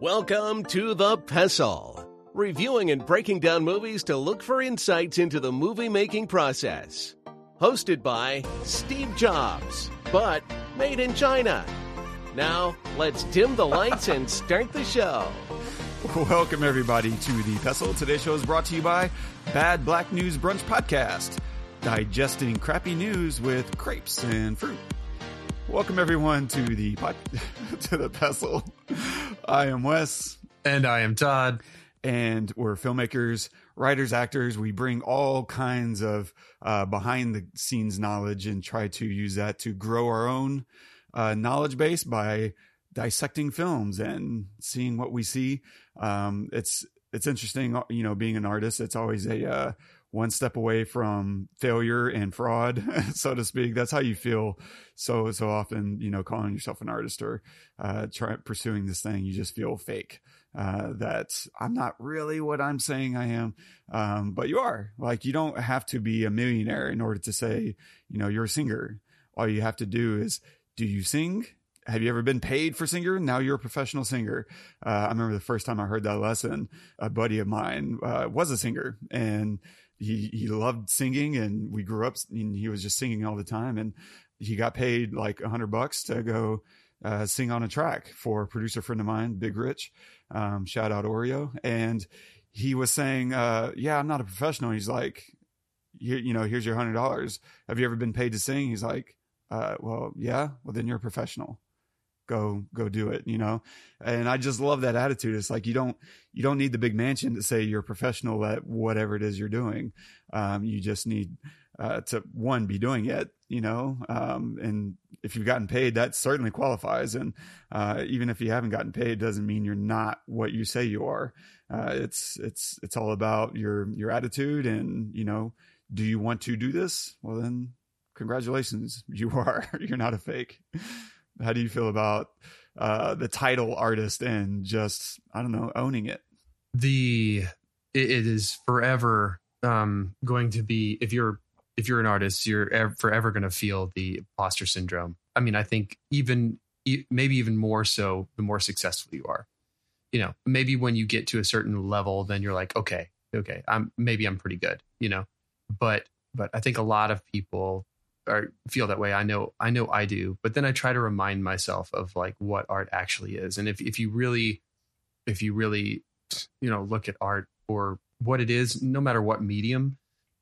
Welcome to The Pestle, reviewing and breaking down movies to look for insights into the movie making process. Hosted by Steve Jobs, but made in China. Now, let's dim the lights and start the show. Welcome, everybody, to The Pestle. Today's show is brought to you by Bad Black News Brunch Podcast, digesting crappy news with crepes and fruit. Welcome, everyone, to the to the Pestle. I am Wes, And I am Todd. and we're filmmakers, writers, actors. We bring all kinds of uh, behind the scenes knowledge and try to use that to grow our own uh, knowledge base by dissecting films and seeing what we see. Um, it's it's interesting, you know, being an artist. It's always a uh, one step away from failure and fraud, so to speak. That's how you feel so so often. You know, calling yourself an artist or uh, try pursuing this thing, you just feel fake. Uh, that I'm not really what I'm saying I am, um, but you are. Like you don't have to be a millionaire in order to say, you know, you're a singer. All you have to do is, do you sing? have you ever been paid for singer? Now you're a professional singer. Uh, I remember the first time I heard that lesson, a buddy of mine uh, was a singer and he, he loved singing and we grew up and he was just singing all the time. And he got paid like a hundred bucks to go uh, sing on a track for a producer friend of mine, Big Rich. Um, shout out Oreo. And he was saying, uh, yeah, I'm not a professional. He's like, you, you know, here's your hundred dollars. Have you ever been paid to sing? He's like, uh, well, yeah, well then you're a professional go go do it you know? And i just love that attitude. It's like you don't you don't need the big mansion to say you're professional at whatever it is you're doing. Um, you just need uh, to one be doing it you know? Um, and if you've gotten paid that certainly qualifies. And uh, even if you haven't gotten paid doesn't mean you're not what you say you are. Uh, it's it's it's all about your your attitude and you know do you want to do this? Well then congratulations you are. You're not a fake how do you feel about uh, the title artist and just I don't know owning it? The it, is forever um, going to be if you're if you're an artist, you're ev- forever going to feel the imposter syndrome. I mean, I think even maybe even more so the more successful you are. You know, maybe when you get to a certain level, then you're like, okay, okay, I'm maybe I'm pretty good. You know, but but I think a lot of people or feel that way. I know, I know I do, but then I try to remind myself of like what art actually is. And if, if you really, if you really, you know, look at art or what it is, no matter what medium,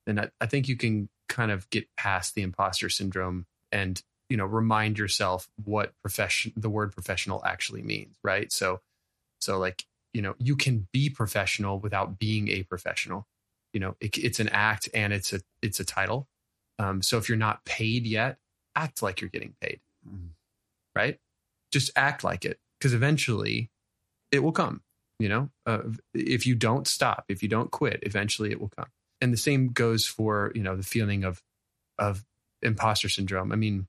then I, I think you can kind of get past the imposter syndrome and, you know, remind yourself what profession, the word professional actually means. Right. So, so like, you know, you can be professional without being a professional. You know, it, it's an act and it's a, it's a title um, so if you're not paid yet, act like you're getting paid, mm-hmm. right? Just act like it because eventually it will come. You know, uh, if you don't stop, if you don't quit, eventually it will come. And the same goes for you know the feeling of of imposter syndrome. I mean,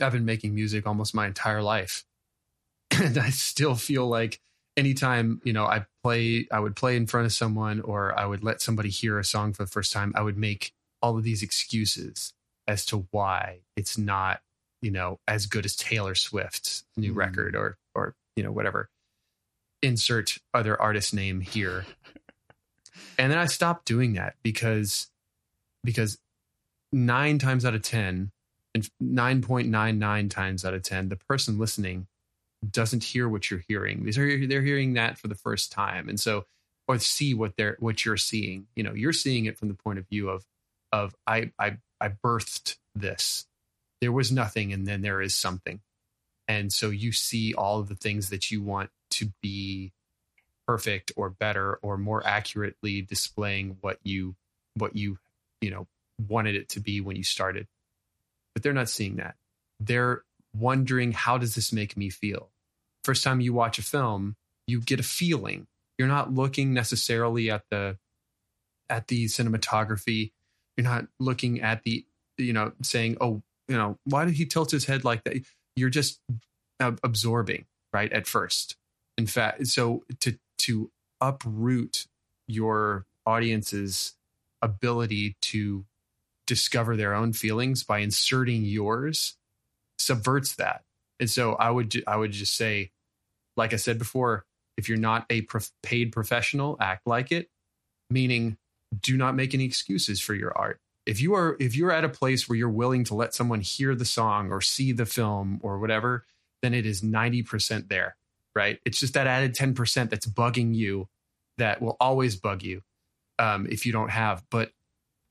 I've been making music almost my entire life, and I still feel like anytime you know I play, I would play in front of someone, or I would let somebody hear a song for the first time. I would make all of these excuses as to why it's not, you know, as good as Taylor Swift's new mm. record or or you know whatever. Insert other artist name here. and then I stopped doing that because because 9 times out of 10 and 9.99 times out of 10 the person listening doesn't hear what you're hearing. They're they're hearing that for the first time. And so or see what they're what you're seeing. You know, you're seeing it from the point of view of of I I I birthed this. There was nothing and then there is something. And so you see all of the things that you want to be perfect or better or more accurately displaying what you what you you know wanted it to be when you started. But they're not seeing that. They're wondering how does this make me feel? First time you watch a film, you get a feeling. You're not looking necessarily at the at the cinematography you're not looking at the, you know, saying, oh, you know, why did he tilt his head like that? You're just absorbing, right? At first. In fact, so to, to uproot your audience's ability to discover their own feelings by inserting yours subverts that. And so I would, I would just say, like I said before, If you're not a prof- paid professional, act like it, meaning do not make any excuses for your art. If you are if you're at a place where you're willing to let someone hear the song or see the film or whatever, then it is 90% there, right? It's just that added 10% that's bugging you that will always bug you um, if you don't have, but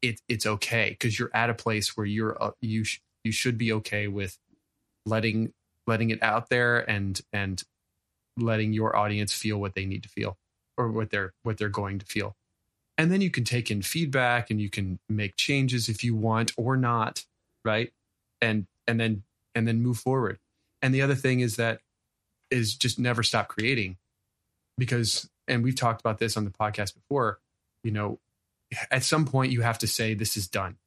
it, it's okay because you're at a place where you're uh, you sh- you should be okay with letting letting it out there and and letting your audience feel what they need to feel or what they're what they're going to feel and then you can take in feedback and you can make changes if you want or not right? And and then and then move forward. And the other thing is that is just never stop creating because and we've talked about this on the podcast before you know at some point you have to say this is done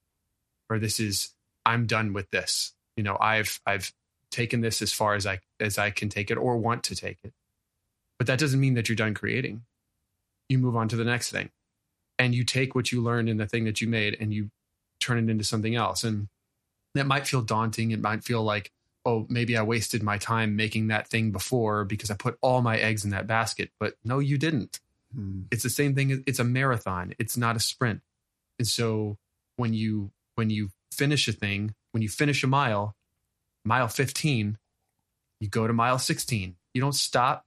or this is i'm done with this. You know i've i've taken this as far as i as i can take it or want to take it. But that doesn't mean that you're done creating. You move on to the next thing and you take what you learned in the thing that you made and you turn it into something else. And that might feel daunting. It might feel like oh maybe i wasted my time making that thing before because i put all my eggs in that basket. But no you didn't. Hmm. it's the same thing. It's a marathon. It's not a sprint. And so when you when you finish a thing when you finish a mile mile 15 you go to mile 16 you don't stop.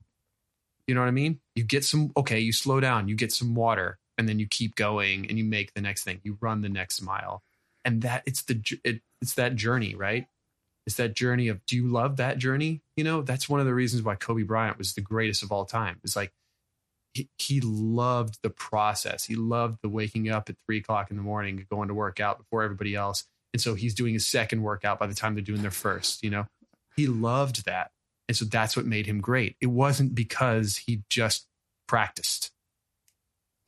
You know what i mean? You get some okay you slow down. You get some water and then you keep going and you make the next thing you run the next mile and that it's the it, it's that journey right it's that journey of do you love that journey you know that's one of the reasons why kobe bryant was the greatest of all time it's like he, he loved the process. He loved the waking up at three o'clock in the morning, going to work out before everybody else. And so he's doing his second workout by the time they're doing their first, you know, he loved that. And so that's what made him great. It wasn't because he just practiced.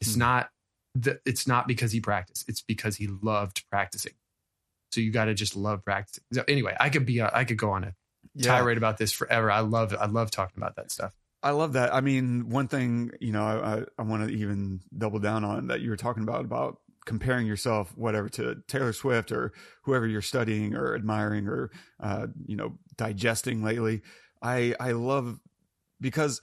It's Hmm. not the, it's not because he practiced. It's because he loved practicing. So you got to just love practicing. So anyway, I could be, a, I could go on a Yeah. tirade about this forever. I love, I love talking about that stuff. I love that. I mean, one thing, you know, I, I, I want to even double down on that you were talking about, about comparing yourself, whatever, to Taylor Swift or whoever you're studying or admiring or, uh, you know, digesting lately. I, I love because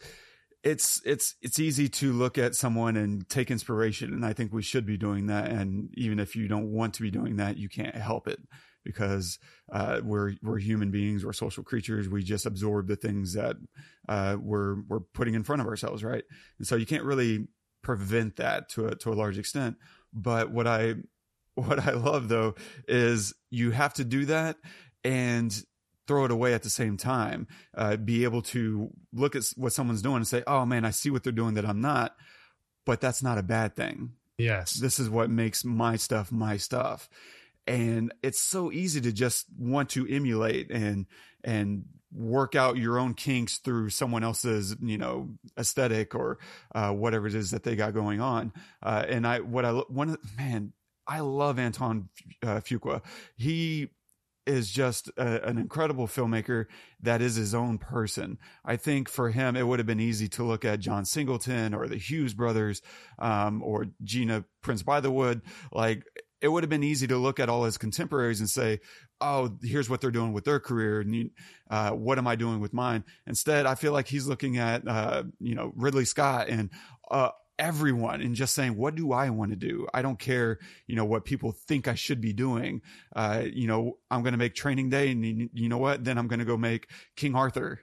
it's, it's, it's easy to look at someone and take inspiration. And I think we should be doing that. And even if you don't want to be doing that, you can't help it because uh, we're we're human beings, we're social creatures. We just absorb the things that uh, we're we're putting in front of ourselves, right? And so you can't really prevent that to a to a large extent. But what I what I love though is you have to do that and throw it away at the same time. Uh, be able to look at what someone's doing and say, "Oh man, I see what they're doing that I'm not," but that's not a bad thing Yes. this is what makes my stuff my stuff and it's so easy to just want to emulate and and work out your own kinks through someone else's you know aesthetic or uh, whatever it is that they got going on uh, and i what i one man i love Antoine uh, fuqua he is just a, an incredible filmmaker that is his own person. I think for him, it would have been easy to look at John Singleton or the Hughes brothers, um, or Gina Prince-Bythewood. Like it would have been easy to look at all his contemporaries and say, "Oh, here's what they're doing with their career, and you, uh, what am I doing with mine?" Instead, I feel like he's looking at, uh, you know, Ridley Scott and uh, everyone and just saying, "What do I want to do? I don't care, you know, what people think I should be doing. Uh, you know, I'm going to make Training Day, and you, know what? Then I'm going to go make King Arthur."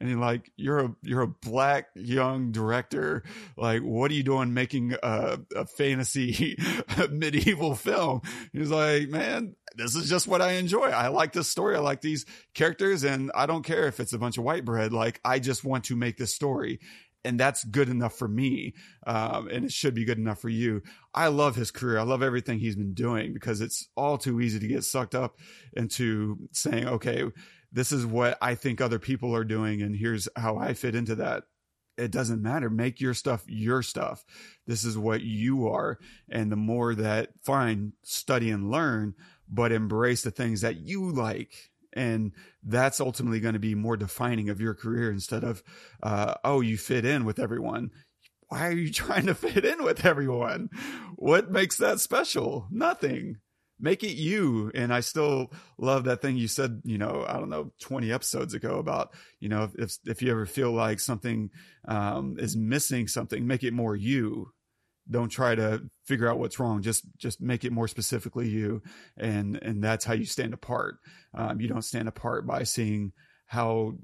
And you're like, you're a you're a black young director. Like, what are you doing making a, a fantasy medieval film? He's like, man, this is just what I enjoy. I like this story. I like these characters, and I don't care if it's a bunch of white bread. Like, I just want to make this story. And that's good enough for me. Um, and it should be good enough for you. I love his career. I love everything he's been doing because it's all too easy to get sucked up into saying, okay, this is what I think other people are doing, and here's how I fit into that. It doesn't matter. Make your stuff your stuff. This is what you are. And the more that, fine, study and learn, but embrace the things that you like. And that's ultimately going to be more defining of your career instead of, uh, oh, you fit in with everyone. Why are you trying to fit in with everyone? What makes that special? Nothing make it you. And I still love that thing you said, you know, I don't know, 20 episodes ago about, you know, if, if you ever feel like something, um, is missing something, make it more you. Don't try to figure out what's wrong. Just, just make it more specifically you. And, and that's how you stand apart. Um, you don't stand apart by seeing how,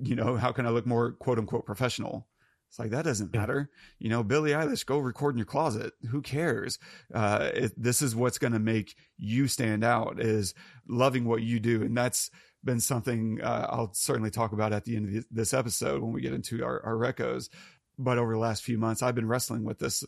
you know, how can I look more quote unquote professional? It's like that doesn't matter. You know, Billie Eilish, go record in your closet. Who cares? Uh, it, this is what's going to make you stand out is loving what you do, and that's been something uh, I'll certainly talk about at the end of this episode when we get into our, our recos. But over the last few months, I've been wrestling with this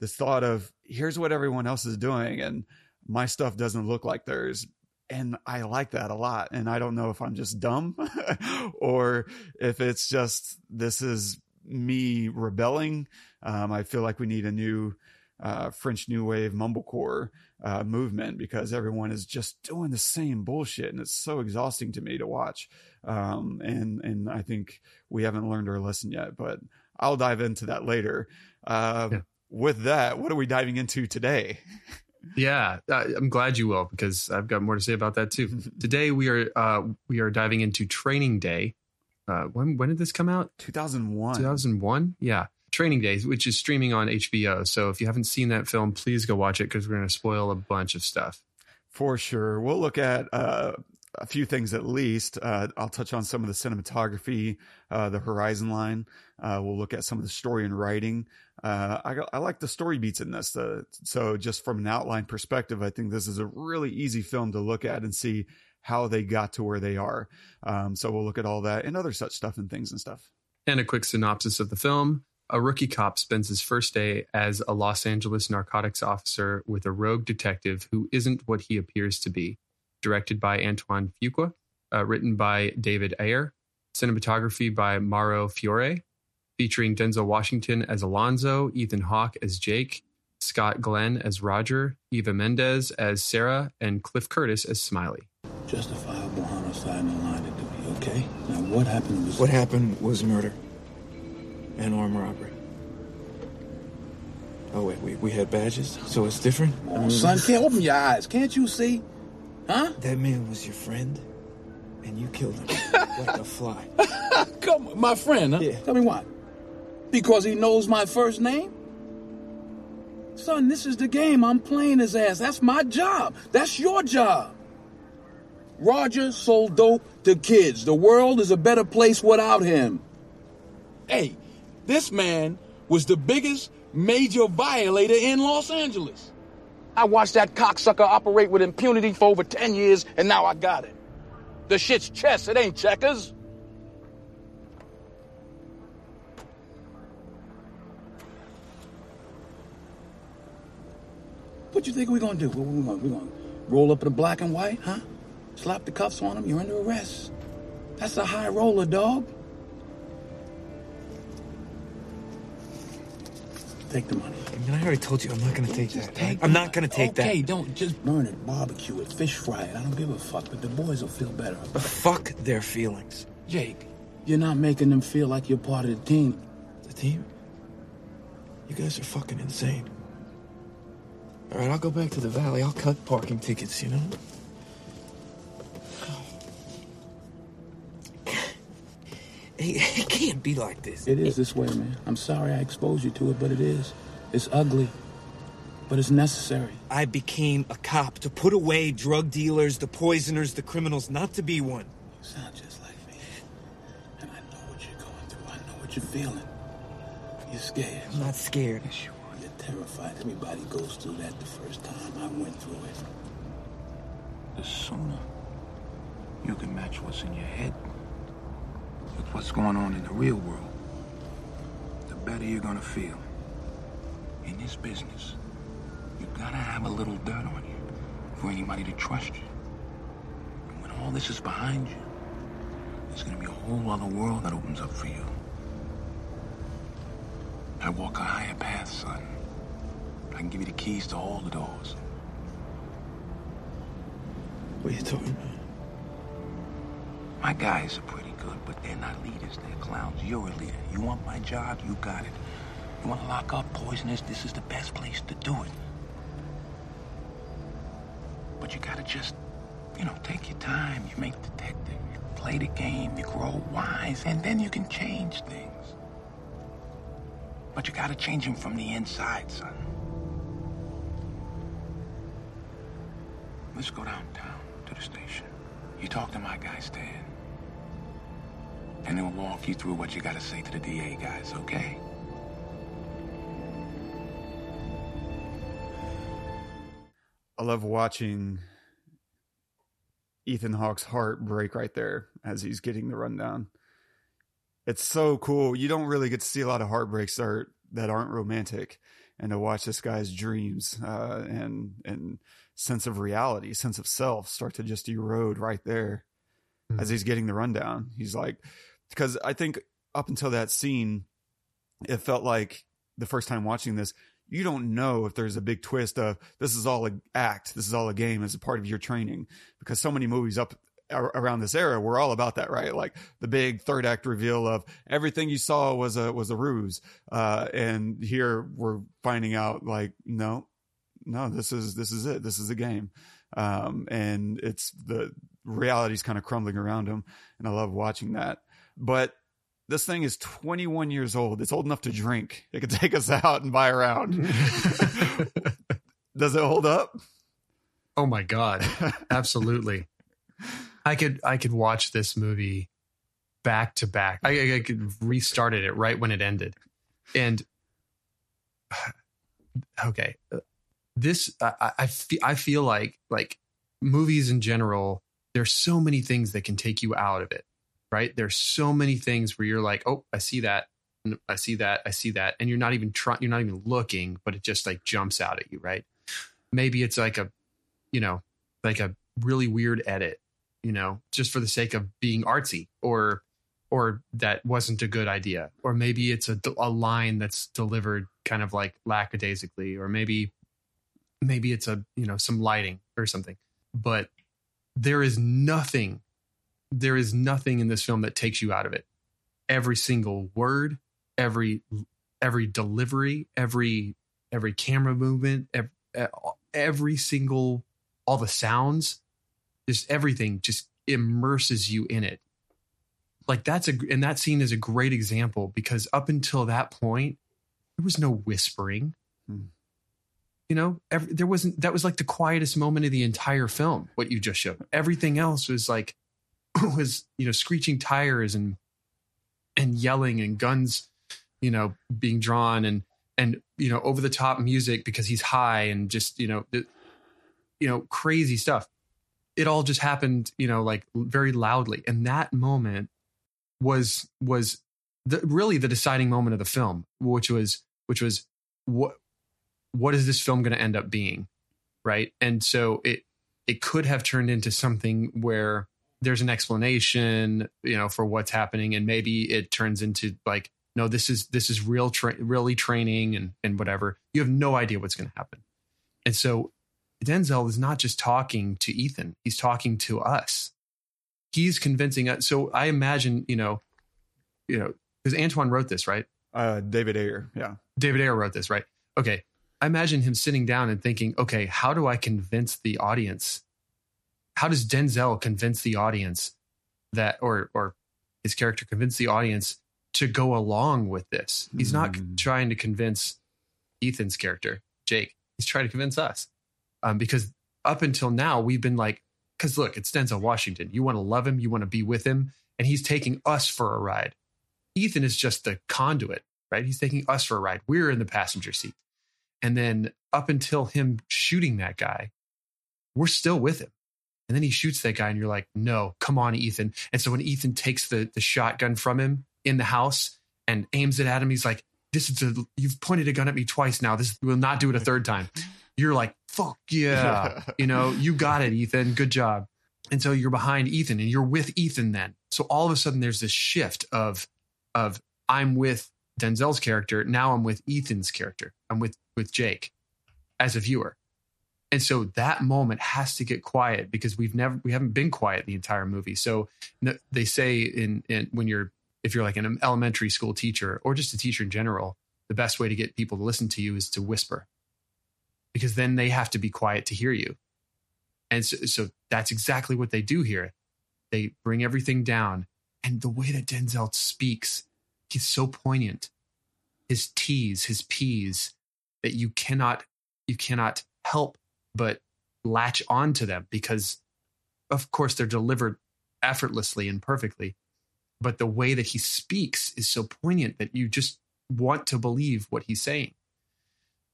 this thought of here's what everyone else is doing, and my stuff doesn't look like theirs and I like that a lot. And I don't know if I'm just dumb or if it's just this is me rebelling. Um, I feel like we need a new uh, French New Wave mumblecore uh, movement because everyone is just doing the same bullshit, and it's so exhausting to me to watch. Um, and and I think we haven't learned our lesson yet, but I'll dive into that later. Uh, yeah. With that, what are we diving into today? yeah, I'm glad you will because I've got more to say about that too. today we are uh, we are diving into Training Day, uh, when when did this come out? 2001. 2001. Yeah, Training Day, which is streaming on HBO. So if you haven't seen that film, please go watch it because we're going to spoil a bunch of stuff. For sure, we'll look at uh, a few things at least. Uh, I'll touch on some of the cinematography, uh, the Horizon line. Uh, we'll look at some of the story and writing. Uh, I, I, like the story beats in this. so just from an outline perspective, I think this is a really easy film to look at and see how they got to where they are. Um, so we'll look at all that and other such stuff and things and stuff. And a quick synopsis of the film. A rookie cop spends his first day as a Los Angeles narcotics officer with a rogue detective who isn't what he appears to be. Directed by Antoine Fuqua, uh, written by David Ayer, cinematography by Mauro Fiore, featuring Denzel Washington as Alonzo, Ethan Hawke as Jake, Scott Glenn as Roger, Eva Mendes as Sarah, and Cliff Curtis as Smiley justifiable homicide in the line of duty, okay? Now, what happened was. What happened was murder and armed robbery. Oh, wait, we, we had badges, so it's different? Oh, son, can't open your eyes. Can't you see? Huh? That man was your friend, and you killed him like a fly. Come on, my friend, huh? Yeah. Tell me why. Because he knows my first name? Son, this is the game. I'm playing his ass. That's my job. That's your job. Roger sold dope to kids. The world is a better place without him. Hey, this man was the biggest major violator in Los Angeles. I watched that cocksucker operate with impunity for over 10 years, and now I got it. The shit's chess, it ain't checkers. What you think we're gonna do? What we gonna, we gonna roll up in the black and white, huh? Slap the cuffs on him, you're under arrest. That's a high roller, dog. Take the money. I mean, I already told you I'm not gonna take just that. Take I'm not gonna take okay, that. Okay, don't just burn it, barbecue it, fish fry it. I don't give a fuck, but the boys will feel better. But fuck their feelings. Jake, you're not making them feel like you're part of the team. The team? You guys are fucking insane. All right, I'll go back to the valley. I'll cut parking tickets, you know? It can't be like this. It is this way, man. I'm sorry I exposed you to it, but it is. It's ugly, but it's necessary. I became a cop to put away drug dealers, the poisoners, the criminals, not to be one. You sound just like me. And I know what you're going through. I know what you're feeling. You're scared. I'm not scared. Yes, you are. You're terrified. Everybody goes through that the first time. I went through it. The sooner you can match what's in your head with what's going on in the real world, the better you're gonna feel. In this business, you gotta have a little dirt on you for anybody to trust you. And when all this is behind you, there's gonna be a whole other world that opens up for you. I walk a higher path, son. I can give you the keys to all the doors. What are you talking about? My guys are pretty but they're not leaders. They're clowns. You're a leader. You want my job? You got it. You want to lock up poisoners? This is the best place to do it. But you gotta just, you know, take your time. You make detective. You play the game. You grow wise. And then you can change things. But you gotta change them from the inside, son. Let's go downtown to the station. You talk to my guy, Stan. And they'll walk you through what you gotta say to the DA guys, okay? I love watching Ethan Hawke's heart break right there as he's getting the rundown. It's so cool. You don't really get to see a lot of heartbreaks that, are, that aren't romantic, and to watch this guy's dreams uh, and and sense of reality, sense of self start to just erode right there mm-hmm. as he's getting the rundown. He's like, because I think up until that scene, it felt like the first time watching this, you don't know if there's a big twist of this is all an act, this is all a game as a part of your training, because so many movies up around this era were all about that, right? Like the big third act reveal of everything you saw was a was a ruse, uh, and here we're finding out like no, no, this is this is it, this is a game, um, and it's the reality's kind of crumbling around him, and I love watching that, but this thing is 21 years old. It's old enough to drink. It could take us out and buy around. Does it hold up? Oh my god. Absolutely. I could I could watch this movie back to back. I, I could restarted it right when it ended. And okay, uh, this I, I feel I feel like like movies in general. There's so many things that can take you out of it right? There's so many things where you're like, oh, I see that. I see that. I see that. And you're not even trying, you're not even looking, but it just like jumps out at you, right? Maybe it's like a, you know, like a really weird edit, you know, just for the sake of being artsy or, or that wasn't a good idea. Or maybe it's a, a line that's delivered kind of like lackadaisically, or maybe, maybe it's a, you know, some lighting or something. But there is nothing there is nothing in this film that takes you out of it. Every single word, every every delivery, every every camera movement, every, every single all the sounds, just everything just immerses you in it. Like that's a and that scene is a great example because up until that point, there was no whispering. Hmm. You know, every, there wasn't. That was like the quietest moment of the entire film. What you just showed. Everything else was like was you know screeching tires and and yelling and guns you know being drawn and and you know over the top music because he's high and just you know you know crazy stuff. It all just happened you know like very loudly. And that moment was was the, really the deciding moment of the film which was which was what what is this film going to end up being right? And so it it could have turned into something where there's an explanation, you know, for what's happening, and maybe it turns into like, no, this is this is real, tra- really training and and whatever. You have no idea what's going to happen, and so Denzel is not just talking to Ethan; he's talking to us. He's convincing us. So I imagine, you know, you know, because Antoine wrote this, right? Uh, David Ayer, yeah. David Ayer wrote this, right? Okay. I imagine him sitting down and thinking, okay, how do I convince the audience how does Denzel convince the audience that, or or his character convince the audience to go along with this? He's not mm. trying to convince Ethan's character, Jake. He's trying to convince us, um, because up until now we've been like, because look, it's Denzel Washington. You want to love him, you want to be with him, and he's taking us for a ride. Ethan is just the conduit, right? He's taking us for a ride. We're in the passenger seat. And then up until him shooting that guy, we're still with him. And then he shoots that guy, and you're like, no, come on, Ethan. And so when Ethan takes the, the shotgun from him in the house and aims it at him, he's like, this is a, you've pointed a gun at me twice now. This will not do it a third time. You're like, fuck yeah. you know, you got it, Ethan. Good job. And so you're behind Ethan and you're with Ethan then. So all of a sudden there's this shift of, of I'm with Denzel's character. Now I'm with Ethan's character. I'm with, with Jake as a viewer. And so that moment has to get quiet because we've never we haven't been quiet the entire movie. So they say in, in when you're if you're like an elementary school teacher or just a teacher in general, the best way to get people to listen to you is to whisper. Because then they have to be quiet to hear you. And so, so that's exactly what they do here. They bring everything down. And the way that Denzel speaks, he's so poignant. His T's, his P's, that you cannot you cannot help but latch onto them because of course they're delivered effortlessly and perfectly. But the way that he speaks is so poignant that you just want to believe what he's saying.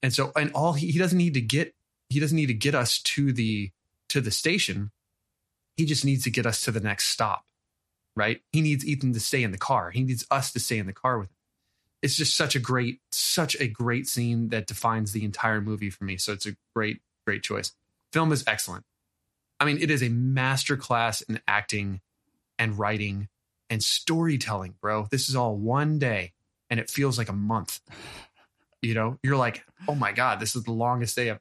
And so and all he, he doesn't need to get he doesn't need to get us to the to the station. He just needs to get us to the next stop. Right? He needs Ethan to stay in the car. He needs us to stay in the car with him. It's just such a great, such a great scene that defines the entire movie for me. So it's a great, great choice. Film is excellent. I mean, it is a masterclass in acting and writing and storytelling, bro. This is all one day and it feels like a month. You know, you're like, oh my God, this is the longest day of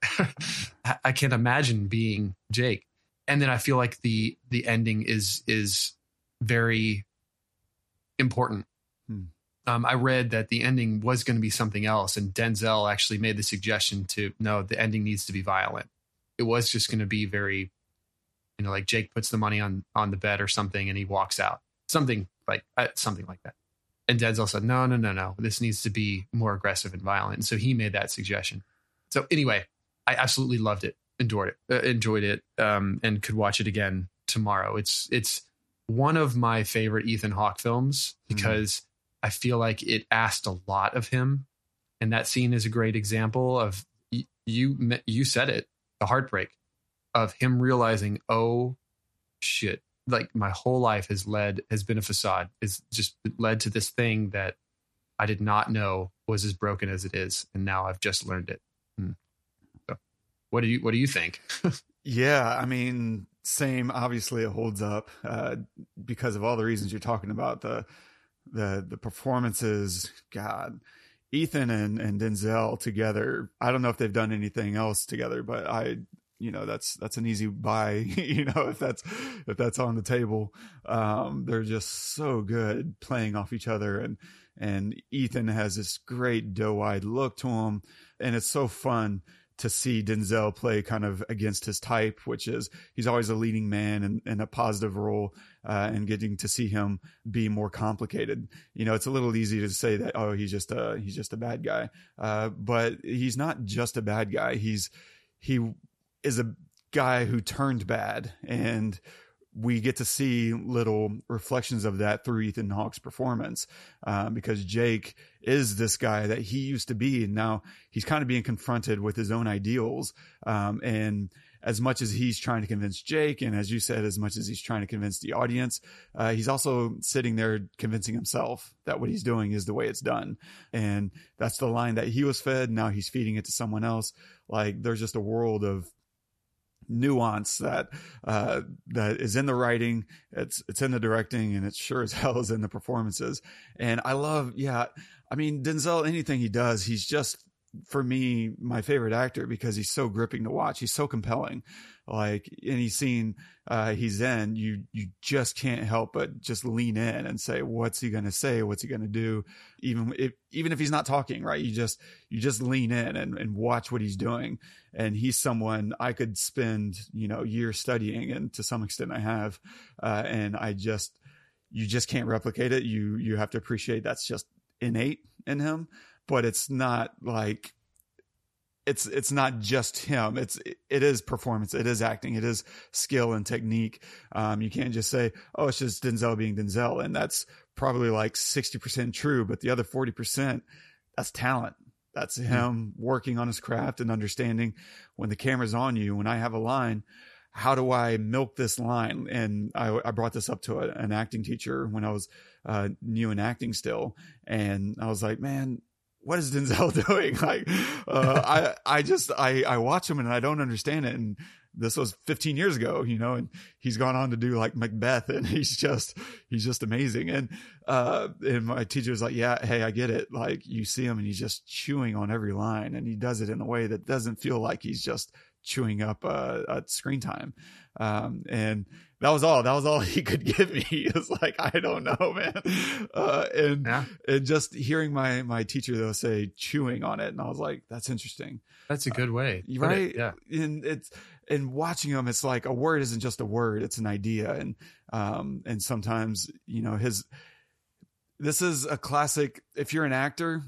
I can't imagine being Jake. And then I feel like the the ending is is very important. Um, I read that the ending was going to be something else, and Denzel actually made the suggestion to no, the ending needs to be violent. It was just going to be very, you know, like Jake puts the money on on the bed or something, and he walks out, something like uh, something like that. And Denzel said, no, no, no, no, this needs to be more aggressive and violent. And so he made that suggestion. So anyway, I absolutely loved it, enjoyed it, uh, enjoyed it, um, and could watch it again tomorrow. It's it's one of my favorite Ethan Hawke films mm-hmm. because. Mm I feel like it asked a lot of him, and that scene is a great example of you. You said it, the heartbreak of him realizing, oh shit, like my whole life has led has been a facade. Is just led to this thing that I did not know was as broken as it is, and now I've just learned it. Hmm. So, what do you what do you think? yeah, I mean, same. Obviously, it holds up uh, because of all the reasons you're talking about. The the the performances, God, Ethan and and Denzel together. I don't know if they've done anything else together, but I you know that's that's an easy buy you know if that's if that's on the table. Um they're just so good playing off each other. And and Ethan has this great doe-eyed look to him. And it's so fun to see Denzel play kind of against his type, which is he's always a leading man in, in a positive role, uh, and getting to see him be more complicated. You know, it's a little easy to say that oh he's just a he's just a bad guy, uh, but he's not just a bad guy. He's he is a guy who turned bad and we get to see little reflections of that through Ethan Hawke's performance, uh, because Jake is this guy that he used to be, and now he's kind of being confronted with his own ideals. Um, and as much as he's trying to convince Jake, and as you said, as much as he's trying to convince the audience, uh, he's also sitting there convincing himself that what he's doing is the way it's done. And that's the line that he was fed. Now he's feeding it to someone else. Like there's just a world of nuance that uh, that is in the writing, it's it's in the directing, and it's sure as hell is in the performances. And I love, yeah, I mean Denzel, anything he does, he's just for me my favorite actor because he's so gripping to watch. He's so compelling. Like any scene uh, he's in, you you just can't help but just lean in and say, "What's he going to say? What's he going to do?" Even if even if he's not talking, right? You just you just lean in and, and watch what he's doing. And he's someone I could spend you know years studying, and to some extent I have. Uh, and I just you just can't replicate it. You you have to appreciate that's just innate in him but it's not like it's it's not just him. It's it is performance. It is acting. It is skill and technique. Um, you can't just say, "Oh, it's just Denzel being Denzel," and that's probably like sixty percent true. But the other forty percent, that's talent. That's hmm. him working on his craft and understanding when the camera's on you. When I have a line, how do I milk this line? And I, I brought this up to a, an acting teacher when I was uh, new in acting still, and I was like, "Man, what is Denzel doing? Like, uh, I, I just, I, I watch him and I don't understand it. And this was 15 years ago, you know, and he's gone on to do like Macbeth and he's just, he's just amazing. And, uh, and my teacher was like, yeah, hey, I get it. Like you see him and he's just chewing on every line and he does it in a way that doesn't feel like he's just chewing up, uh, at screen time. Um, and, that was all. That was all he could give me. It was like, I don't know, man. Uh, and, yeah. and just hearing my, my teacher though say chewing on it. And I was like, that's interesting. That's a good way. Uh, right. It. Yeah. And it's, and watching him, it's like a word isn't just a word; it's an idea, and um, and sometimes you know his. This is a classic. If you're an actor,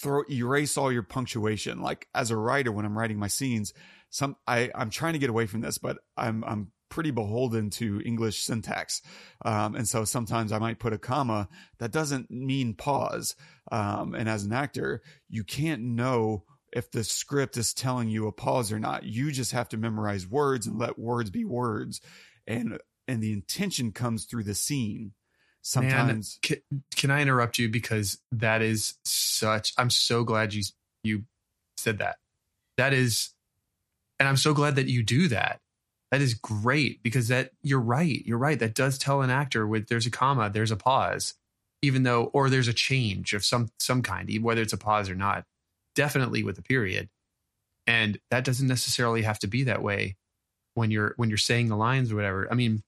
throw erase all your punctuation. Like as a writer, when I'm writing my scenes, some I I'm trying to get away from this, but I'm I'm pretty beholden to English syntax. Um, and so sometimes I might put a comma that doesn't mean pause. Um, and as an actor, you can't know if the script is telling you a pause or not. You just have to memorize words and let words be words. And, and the intention comes through the scene. Sometimes. Man, can, can I interrupt you? Because that is such, I'm so glad you, you said that. That is, and I'm so glad that you do that. That is great because that you're right. You're right. That does tell an actor with there's a comma, there's a pause, even though, or there's a change of some, some kind, whether it's a pause or not definitely with a period. And that doesn't necessarily have to be that way when you're when you're saying the lines or whatever. I mean,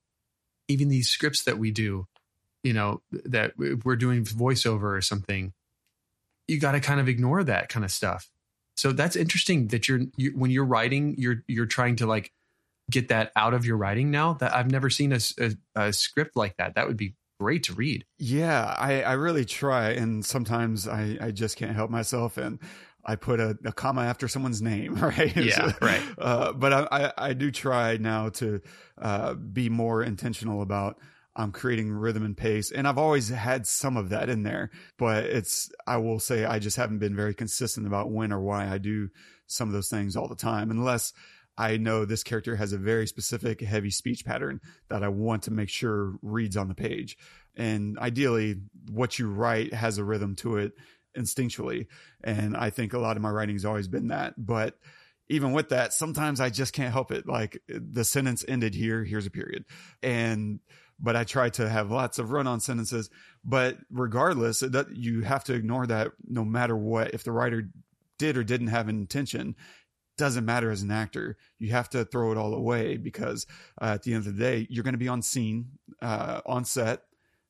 even these scripts that we do, you know, that we're doing voiceover or something, you got to kind of ignore that kind of stuff. So that's interesting that you're you, when you're writing, you're you're trying to like get that out of your writing now. That I've never seen a, a, a script like that. That would be great to read. Yeah, I, I really try, and sometimes I, I just can't help myself. And I put a, a, comma after someone's name, right? Yeah, right. Uh, but I, I, I, do try now to uh, be more intentional about um, creating rhythm and pace, and I've always had some of that in there. But it's I will say I just haven't been very consistent about when or why I do some of those things all the time, unless I know this character has a very specific heavy speech pattern that I want to make sure reads on the page. And ideally, what you write has a rhythm to it instinctually. And I think a lot of my writing has always been that. But even with that, sometimes I just can't help it. Like the sentence ended here, here's a period. And, but I try to have lots of run on sentences. But regardless, that you have to ignore that no matter what. If the writer did or didn't have an intention, doesn't matter as an actor. You have to throw it all away because uh, at the end of the day, you're going to be on scene, uh, on set,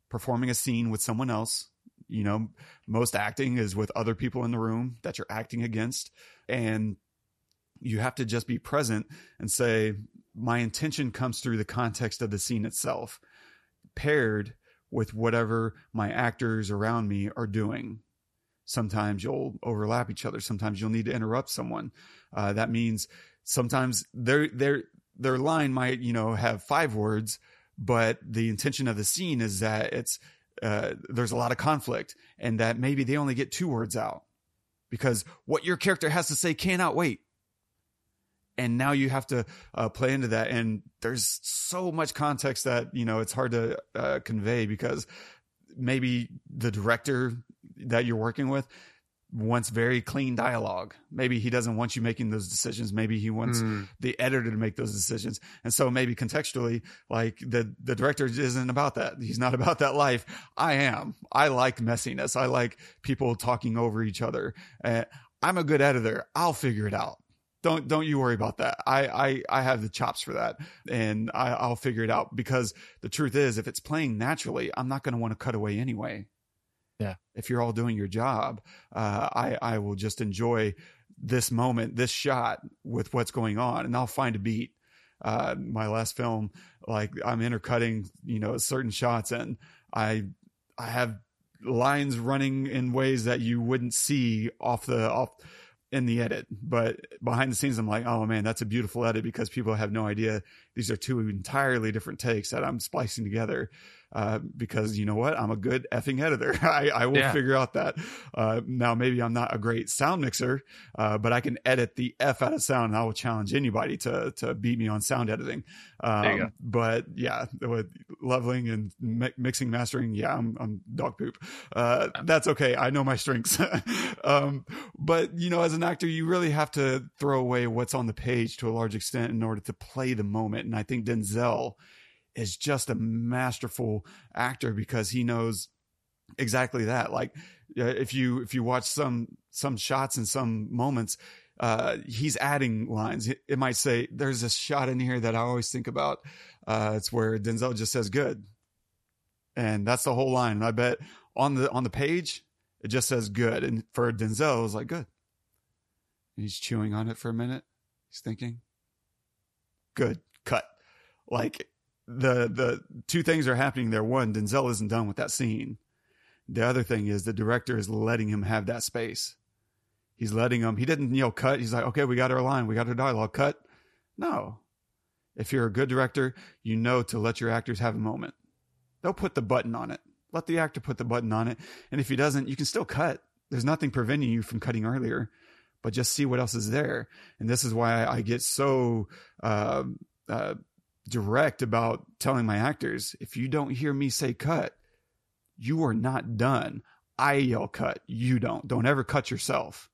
performing a scene with someone else you know, most acting is with other people in the room that you're acting against. And you have to just be present and say, my intention comes through the context of the scene itself, paired with whatever my actors around me are doing. Sometimes you'll overlap each other. Sometimes you'll need to interrupt someone. Uh, that means sometimes their their their line might you know have five words, but the intention of the scene is that it's uh, there's a lot of conflict and that maybe they only get two words out because what your character has to say cannot wait. And now you have to uh, play into that. And there's so much context that, you know, it's hard to uh, convey because maybe the director that you're working with wants very clean dialogue. Maybe he doesn't want you making those decisions. Maybe he wants mm. the editor to make those decisions. And so maybe contextually, like the, the director isn't about that. He's not about that life. I am. I like messiness. I like people talking over each other. Uh, I'm a good editor. I'll figure it out. Don't don't you worry about that. I I I have the chops for that, and I, I'll figure it out. Because the truth is, if it's playing naturally, I'm not going to want to cut away anyway. Yeah. If you're all doing your job, uh, I, I will just enjoy this moment, this shot with what's going on, and I'll find a beat. Uh, my last film, like I'm intercutting, you know, certain shots, and I, I have lines running in ways that you wouldn't see off the off in the edit, but behind the scenes, I'm like, oh man, that's a beautiful edit because people have no idea. These are two entirely different takes that I'm splicing together uh, because you know what? I'm a good effing editor. I, I will yeah. figure out that. Uh, now, maybe I'm not a great sound mixer, uh, but I can edit the F out of sound and I will challenge anybody to, to beat me on sound editing. Um, but yeah, with leveling and mi- mixing, mastering, yeah, I'm, I'm dog poop. Uh, that's okay. I know my strengths. um, but you know, as an actor, you really have to throw away what's on the page to a large extent in order to play the moment. And I think Denzel is just a masterful actor because he knows exactly that. Like if you if you watch some some shots and some moments, uh, he's adding lines. It, might say there's a shot in here that I always think about. Uh, it's where Denzel just says "good," and that's the whole line. And I bet on the on the page it just says "good," and for Denzel, it was like "good." And he's chewing on it for a minute. He's thinking, good, cut. Like the the two things are happening there. One, Denzel isn't done with that scene. The other thing is the director is letting him have that space. He's letting him. He didn't you know cut. He's like, okay, we got our line, we got our dialogue. Cut. No. If you're a good director, you know to let your actors have a moment. They'll put the button on it. Let the actor put the button on it. And if he doesn't, you can still cut. There's nothing preventing you from cutting earlier, but just see what else is there. And this is why I get so uh, uh, direct about telling my actors if you don't hear me say cut, you are not done. I yell cut. You don't. Don't ever cut yourself.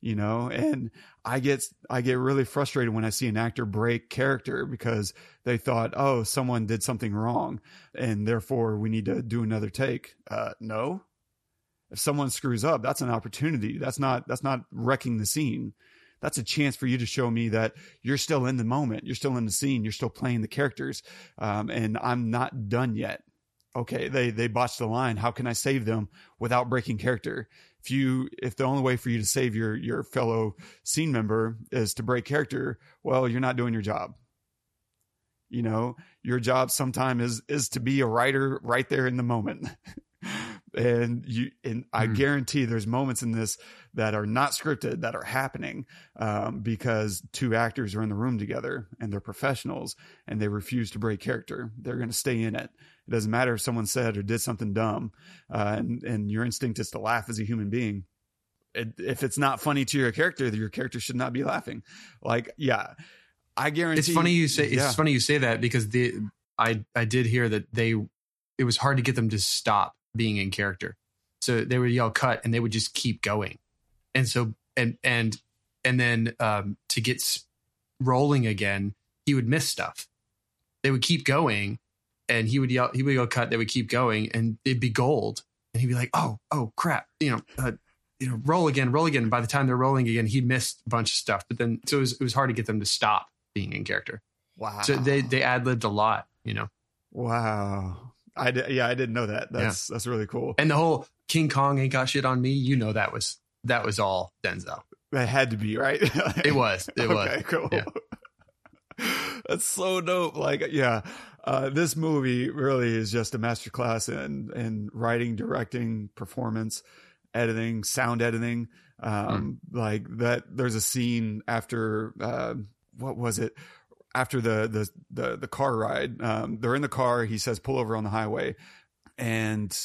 You know, and I get I get really frustrated when I see an actor break character because they thought, oh, someone did something wrong, and therefore we need to do another take. Uh, no, if someone screws up, that's an opportunity. That's not that's not wrecking the scene. That's a chance for you to show me that you're still in the moment, you're still in the scene, you're still playing the characters, um, and I'm not done yet. Okay, they they botched the line. How can I save them without breaking character? If you if the only way for you to save your your fellow scene member is to break character, well, you're not doing your job you know your job sometime is is to be a writer right there in the moment and you and i Mhm. guarantee there's moments in this that are not scripted that are happening um, because two actors are in the room together and they're professionals and they refuse to break character they're going to stay in it it doesn't matter if someone said or did something dumb uh, and and your instinct is to laugh as a human being it, if it's not funny to your character your character should not be laughing like yeah i guarantee It's funny you say yeah. it's funny you say that because the I I did hear that they it was hard to get them to stop being in character. So they would yell cut and they would just keep going. And so and and and then um to get rolling again, he would miss stuff. They would keep going and he would yell he would go cut, they would keep going and it'd be gold. And he'd be like, "Oh, oh crap." You know, uh, you know, roll again, roll again. By the time they're rolling again, he missed a bunch of stuff. But then, so it was, it was hard to get them to stop being in character. wow So they they ad libbed a lot, you know. Wow. I did, yeah, I didn't know that. That's that's really cool. And the whole King Kong ain't got shit on me, you know that was that was all Denzel. That had to be right. It was. It was. cool. Yeah. That's so dope. Like, yeah, uh, this movie really is just a masterclass in in writing, directing, performance, editing, sound editing. Um, Like that. There's a scene after uh, what was it? After the the the the car ride, um, they're in the car. He says, "Pull over on the highway," and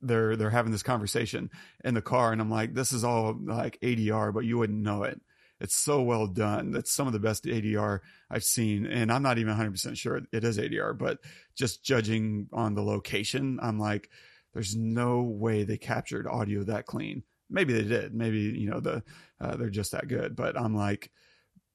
they're they're having this conversation in the car, and I'm like, "This is all like ADR, but you wouldn't know it." It's so well done. That's some of the best ADR I've seen. And I'm not even 100% sure it is ADR, but just judging on the location, I'm like, there's no way they captured audio that clean. Maybe they did. Maybe, you know, the, uh, they're just that good, but I'm like,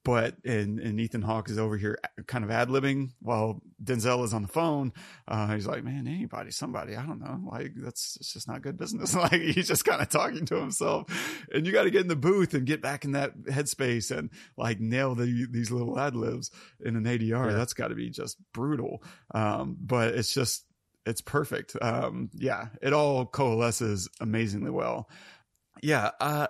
but and and Ethan Hawke is over here kind of ad libbing while Denzel is on the phone. Uh, he's like, man, anybody, somebody, I don't know, like that's it's just not good business. like he's just kind of talking to himself, and you got to get in the booth and get back in that headspace and like nail the, these little ad libs in an ADR. Yeah. That's got to be just brutal. Um, but it's just it's perfect. Um, yeah, it all coalesces amazingly well. Yeah. Uh,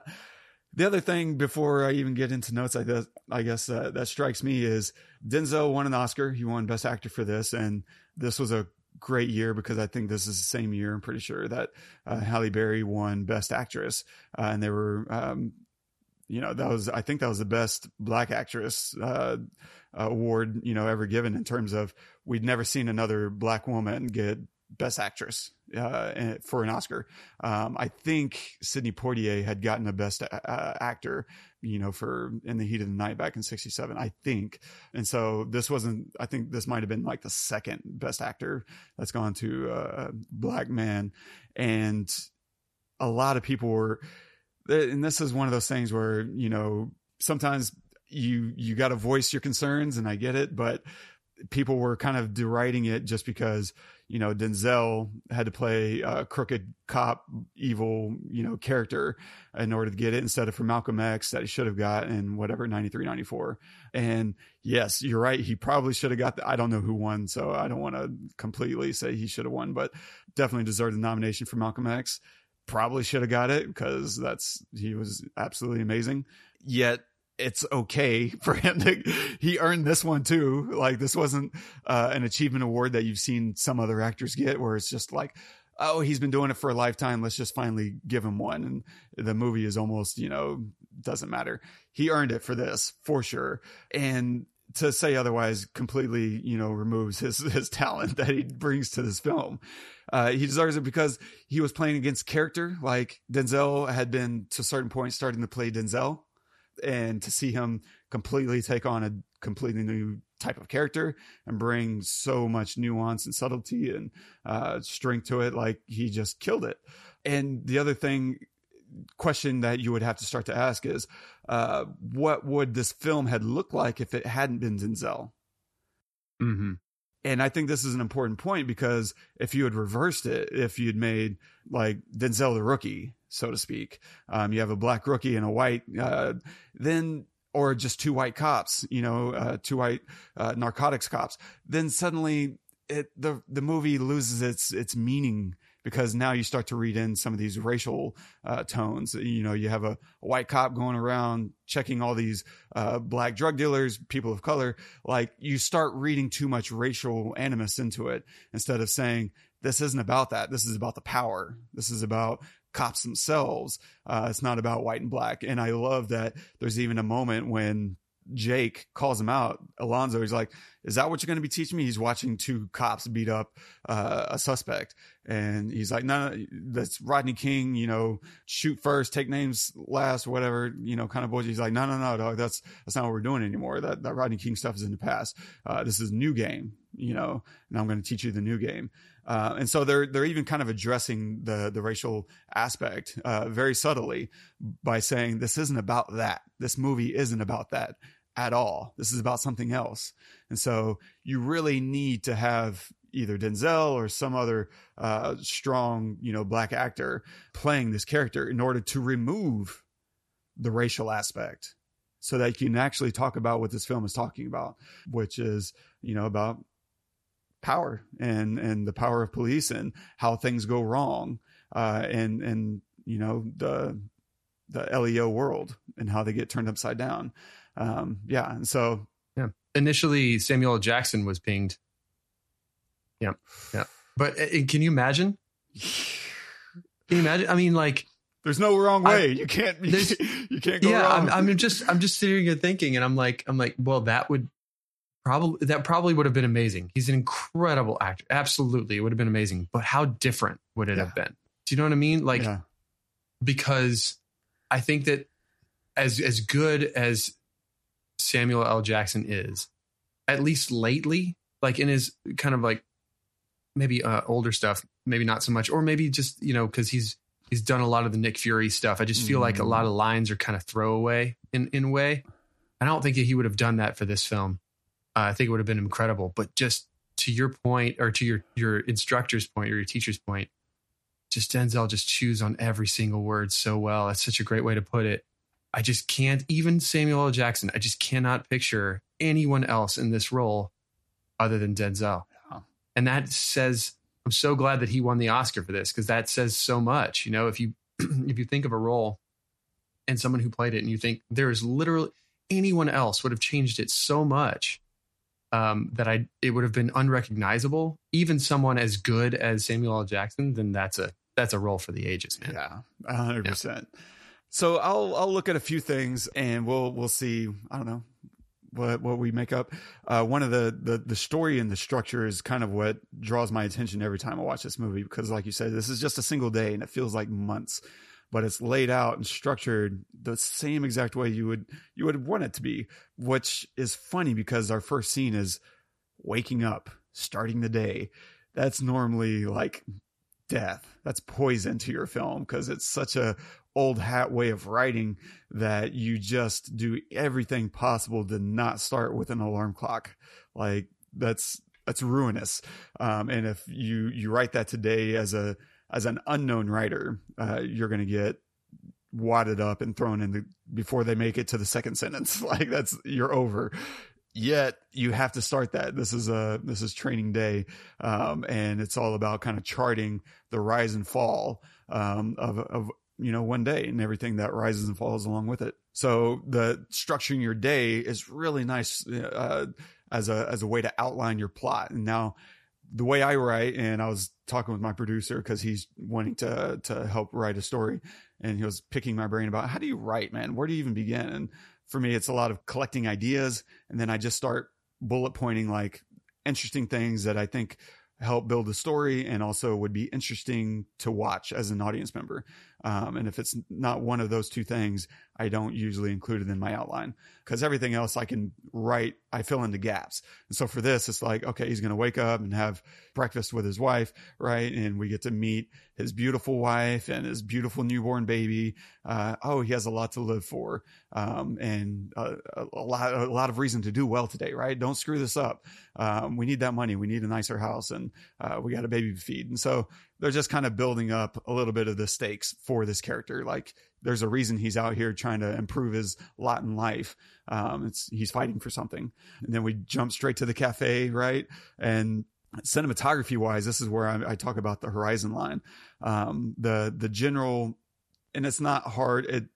the other thing before I even get into notes, I guess, I guess uh, that strikes me is Denzel won an Oscar. He won Best Actor for this, and this was a great year because I think this is the same year. I'm pretty sure that uh, Halle Berry won Best Actress, uh, and they were, um, you know, that was I think that was the best Black actress uh, award you know ever given in terms of we'd never seen another Black woman get Best Actress uh, for an Oscar. Um, I think Sidney Poitier had gotten a Best uh, Actor, you know, for In the Heat of the Night back in '67, I think. And so this wasn't. I think this might have been like the second Best Actor that's gone to uh, a black man, and a lot of people were. And this is one of those things where you know sometimes you you got to voice your concerns, and I get it, but people were kind of deriding it just because you know Denzel had to play a crooked cop, evil you know character in order to get it instead of for Malcolm X that he should have got in whatever 93, 94. And yes, you're right. He probably should have got the, I don't know who won, so I don't want to completely say he should have won, but definitely deserved the nomination for Malcolm X. Probably should have got it because that's he was absolutely amazing. Yet it's okay for him to he earned this one too. Like this wasn't uh, an achievement award that you've seen some other actors get where it's just like oh he's been doing it for a lifetime. Let's just finally give him one. And the movie is almost you know doesn't matter. He earned it for this for sure. And to say otherwise completely you know removes his his talent that he brings to this film. Uh, he deserves it because he was playing against character. Like denzel had been to a certain point starting to play denzel and to see him completely take on a completely new type of character and bring so much nuance and subtlety and uh, strength to it like he just killed it and the other thing question that you would have to start to ask is uh, what would this film had looked like if it hadn't been denzel Mm-hmm. and I think this is an important point because if you had reversed it, if you'd made like Denzel the rookie, so to speak, um, you have a black rookie and a white, uh, then or just two white cops, you know, uh, two white uh, narcotics cops, then suddenly it the the movie loses its its meaning because now you start to read in some of these racial uh, tones. You know, you have a, a, white cop going around checking all these uh, black drug dealers, people of color. Like you start reading too much racial animus into it instead of saying, this isn't about that. This is about the power. This is about cops themselves. Uh, it's not about white and black. And I love that there's even a moment when Jake calls him out, Alonzo. He's like, "Is that what you're going to be teaching me?" He's watching two cops beat up uh, a suspect, and he's like, "No, no, that's Rodney King. You know, shoot first, take names last, whatever. You know, kind of bullshit." He's like, "No, no, no, dog. That's that's not what we're doing anymore. That that Rodney King stuff is in the past. Uh, this is new game. You know, and I'm going to teach you the new game." Uh, and so they're they're even kind of addressing the the racial aspect uh, very subtly by saying this isn't about that. This movie isn't about that at all. This is about something else. And so you really need to have either Denzel or some other uh, strong, you know, black actor playing this character in order to remove the racial aspect so that you can actually talk about what this film is talking about, which is, you know, about power and and the power of police and how things go wrong uh, and and you know the the LEO world and how they get turned upside down. Um, yeah, and so yeah. Initially, Samuel Jackson was pinged. Yeah, yeah. But uh, can you imagine? Can you imagine? I mean, like, there's no wrong way. I, you can't. You, you can't go yeah, wrong. I'm, I'm just. I'm just sitting here thinking, and I'm like, I'm like, well, that would probably that probably would have been amazing. He's an incredible actor. Absolutely, it would have been amazing. But how different would it yeah. have been? Do you know what I mean? Like, yeah. because I think that as as good as Samuel L. Jackson is, at least lately, like in his kind of like maybe uh, older stuff, maybe not so much, or maybe just you know because he's he's done a lot of the Nick Fury stuff. I just feel mm. like a lot of lines are kind of throwaway in in a way. I don't think that he would have done that for this film. Uh, I think it would have been incredible. But just to your point, or to your your instructor's point, or your teacher's point, just Denzel just chews on every single word so well. That's such a great way to put it. I just can't even Samuel L. Jackson. I just cannot picture anyone else in this role other than Denzel. Yeah. And that says I'm so glad that he won the Oscar for this because that says so much. You know, if you if you think of a role and someone who played it and you think there is literally anyone else would have changed it so much um, that I it would have been unrecognizable. Even someone as good as Samuel L. Jackson, then that's a that's a role for the ages, man. Yeah, hundred yeah. percent. So I'll I'll look at a few things and we'll we'll see. I don't know what what we make up. Uh, one of the, the the story and the structure is kind of what draws my attention every time I watch this movie because, like you said, this is just a single day and it feels like months but it's laid out and structured the same exact way you would you would want it to be which is funny because our first scene is waking up starting the day. That's normally like death. That's poison to your film because it's such a old hat way of writing that you just do everything possible to not start with an alarm clock. Like that's that's ruinous. Um, and if you you write that today as a as an unknown writer, uh, you're going to get wadded up and thrown in the before they make it to the second sentence. like that's you're over. Yet you have to start that. This is a this is training day, um, and it's all about kind of charting the rise and fall um, of of you know, one day and everything that rises and falls along with it. So the structuring your day is really nice uh, as a as a way to outline your plot. And now the way I write, and I was talking with my producer because he's wanting to to help write a story, and he was picking my brain about how do you write, man? Where do you even begin? And for me, it's a lot of collecting ideas, and then I just start bullet pointing like interesting things that I think help build the story and also would be interesting to watch as an audience member. Um, and if it's not one of those two things, I don't usually include it in my outline because everything else I can write, I fill in the gaps. And so for this, it's like, okay, he's going to wake up and have breakfast with his wife, right? And we get to meet his beautiful wife and his beautiful newborn baby. Uh, oh, he has a lot to live for. Um, and a, a, lot, a lot of reason to do well today, right? Don't screw this up. Um, we need that money. We need a nicer house and, uh, we got a baby to feed. And so they're just kind of building up a little bit of the stakes for this character. Like there's a reason he's out here trying to improve his lot in life. Um, it's he's fighting for something. And then we jump straight to the cafe, right? And cinematography wise, this is where I, I talk about the horizon line. Um, the the general, and it's not hard. It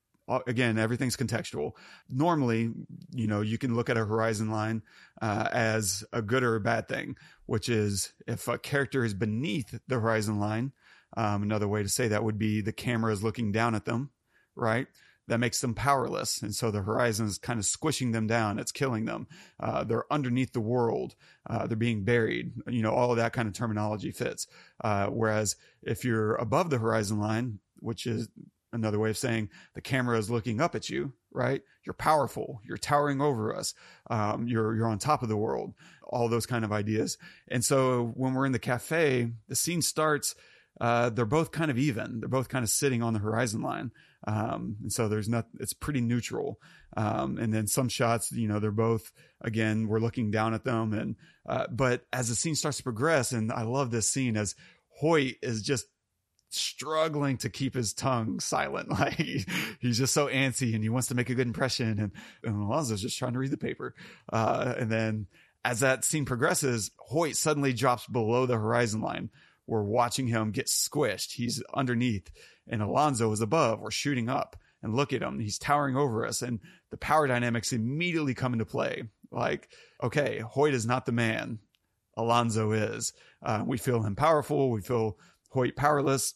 again, everything's contextual. Normally, you know, you can look at a horizon line uh, as a good or a bad thing, which is if a character is beneath the horizon line. Um, another way to say that would be the camera is looking down at them, right? That makes them powerless. And so the horizon is kind of squishing them down. It's killing them. Uh, they're underneath the world. Uh, they're being buried. You know, all of that kind of terminology fits. Uh, whereas if you're above the horizon line, which is another way of saying the camera is looking up at you, right? You're powerful. You're towering over us. Um, you're, you're on top of the world, all those kind of ideas. And so when we're in the cafe, the scene starts, uh, they're both kind of even. They're both kind of sitting on the horizon line. Um, and so there's not, it's pretty neutral. Um, and then some shots, you know, they're both, again, we're looking down at them. And, uh, but as the scene starts to progress, and I love this scene as Hoyt is just struggling to keep his tongue silent. Like he's just so antsy and he wants to make a good impression. And, and Alonzo's just trying to read the paper. Uh, and then as that scene progresses, Hoyt suddenly drops below the horizon line. We're watching him get squished. He's underneath and Alonzo is above. We're shooting up and look at him. He's towering over us and the power dynamics immediately come into play. Like, okay, Hoyt is not the man. Alonzo is. Uh, we feel him powerful. We feel Hoyt powerless.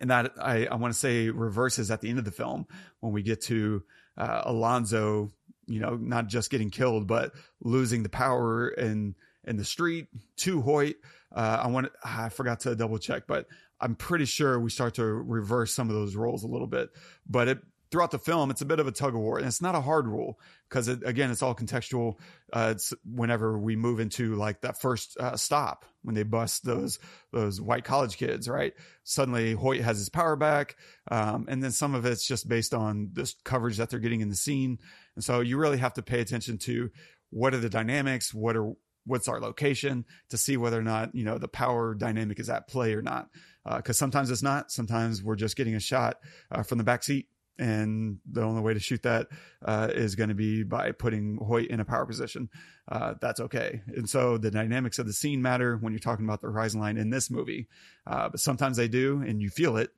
And that I, I want to say reverses at the end of the film when we get to uh, Alonzo, you know, not just getting killed, but losing the power in in the street to Hoyt. Uh, I want I forgot to double check, but I'm pretty sure we start to reverse some of those roles a little bit. But it throughout the film, it's a bit of a tug of war, and it's not a hard rule because it, again, it's all contextual. Uh, it's whenever we move into like that first uh, stop when they bust those those white college kids, right? Suddenly, Hoyt has his power back, um, and then some of it's just based on this coverage that they're getting in the scene, and so you really have to pay attention to what are the dynamics, what are what's our location to see whether or not you know the power dynamic is at play or not because uh, sometimes it's not sometimes we're just getting a shot uh, from the back seat and the only way to shoot that uh, is going to be by putting Hoyt in a power position. Uh, that's okay. And so the dynamics of the scene matter when you're talking about the horizon line in this movie. Uh, but sometimes they do, and you feel it.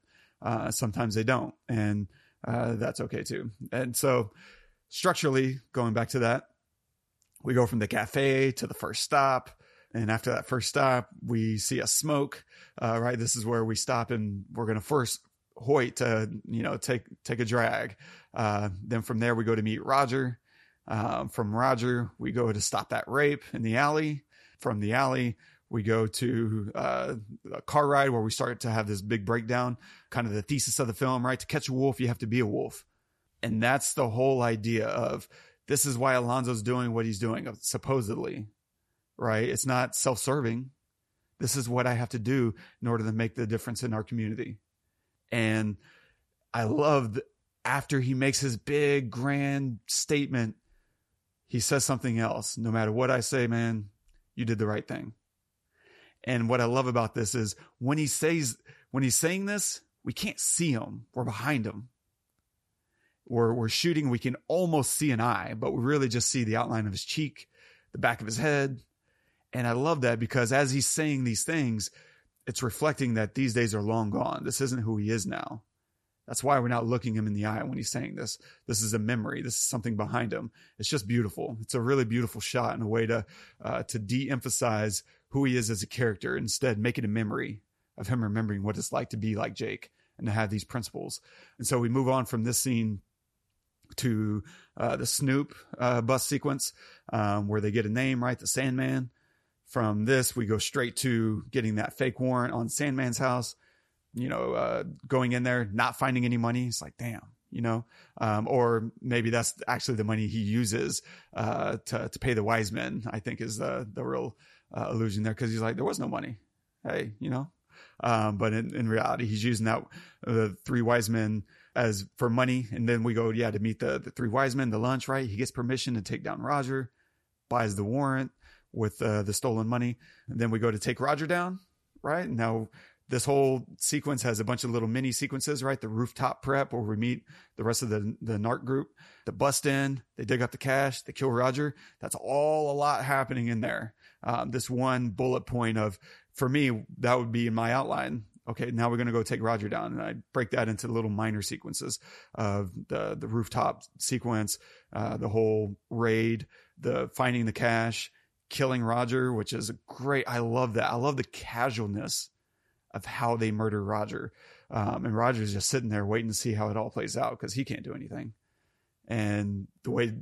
Uh, sometimes they don't, and uh, that's okay too. And so structurally, going back to that, we go from the cafe to the first stop. And after that first stop, we see a smoke, uh, right? This is where we stop and we're going to first Hoyt to you know take take a drag. Uh, then from there we go to meet Roger. Uh, from Roger we go to stop that rape in the alley. From the alley we go to uh, a car ride where we start to have this big breakdown. Kind of the thesis of the film, right? To catch a wolf, you have to be a wolf, and that's the whole idea of this is why Alonzo's doing what he's doing, supposedly, right? It's not self-serving. This is what I have to do in order to make the difference in our community. And I loved after he makes his big grand statement, he says something else. No matter what I say, man, you did the right thing. And what I love about this is when he says, when he's saying this, we can't see him. We're behind him. We're, we're shooting. We can almost see an eye, but we really just see the outline of his cheek, the back of his head. And I love that because as he's saying these things, it's reflecting that these days are long gone. This isn't who he is now. That's why we're not looking him in the eye when he's saying this. This is a memory. This is something behind him. It's just beautiful. It's a really beautiful shot and a way to uh, to de-emphasize who he is as a character. Instead, make it a memory of him remembering what it's like to be like Jake and to have these principles. And so we move on from this scene to uh, the Snoop uh, bus sequence um, where they get a name right, the Sandman. From this, we go straight to getting that fake warrant on Sandman's house. You know, uh, going in there, not finding any money. It's like, damn, you know, um, or maybe that's actually the money he uses uh, to to pay the wise men. I think is the the real uh, illusion there because he's like, there was no money. Hey, you know, um, but in, in reality, he's using that the three wise men as for money. And then we go, yeah, to meet the, the three wise men, the lunch, right? He gets permission to take down Roger, buys the warrant with uh, the stolen money. And then we go to take Roger down, right? Now, this whole sequence has a bunch of little mini sequences, right? The rooftop prep where we meet the rest of the, the narc group, the bust in, they dig up the cash, they kill Roger. That's all a lot happening in there. Um, this one bullet point of, for me, that would be in my outline okay, now we're going to go take Roger down. And I break that into little minor sequences of the, the rooftop sequence, uh, the whole raid, the finding the cash, killing Roger, which is great. I love that. I love the casualness of how they murder Roger. Um, and Roger's just sitting there waiting to see how it all plays out because he can't do anything. And the way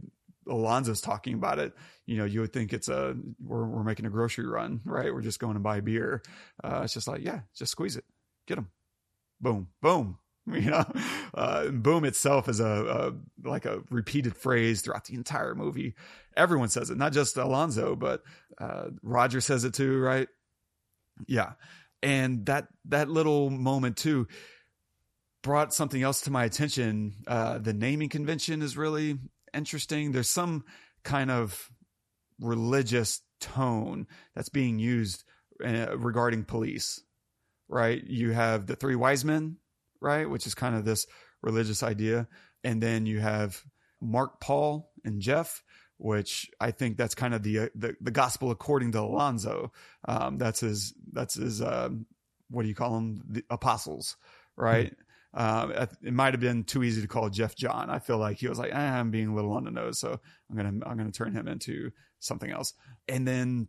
Alonzo's talking about it, you know, you would think it's a we're we're making a grocery run, right? We're just going to buy beer. Uh, it's just like, yeah, just squeeze it, get them, boom, boom. You know, uh, boom itself is a, a, like a repeated phrase throughout the entire movie. Everyone says it, not just Alonzo, but uh, Roger says it too, right? Yeah, and that that little moment too brought something else to my attention. Uh, the naming convention is really interesting. There's some kind of religious tone that's being used uh, regarding police, right? You have the three wise men, right? Which is kind of this religious idea. And then you have Mark, Paul, and Jeff, which I think that's kind of the, uh, the, the gospel according to Alonzo. Um, that's his, that's his, uh, what do you call them? The apostles, right? Mm-hmm. Uh, it might have been too easy to call Jeff John. I feel like he was like, eh, I'm being a little on the nose, so I'm gonna I'm gonna turn him into something else. And then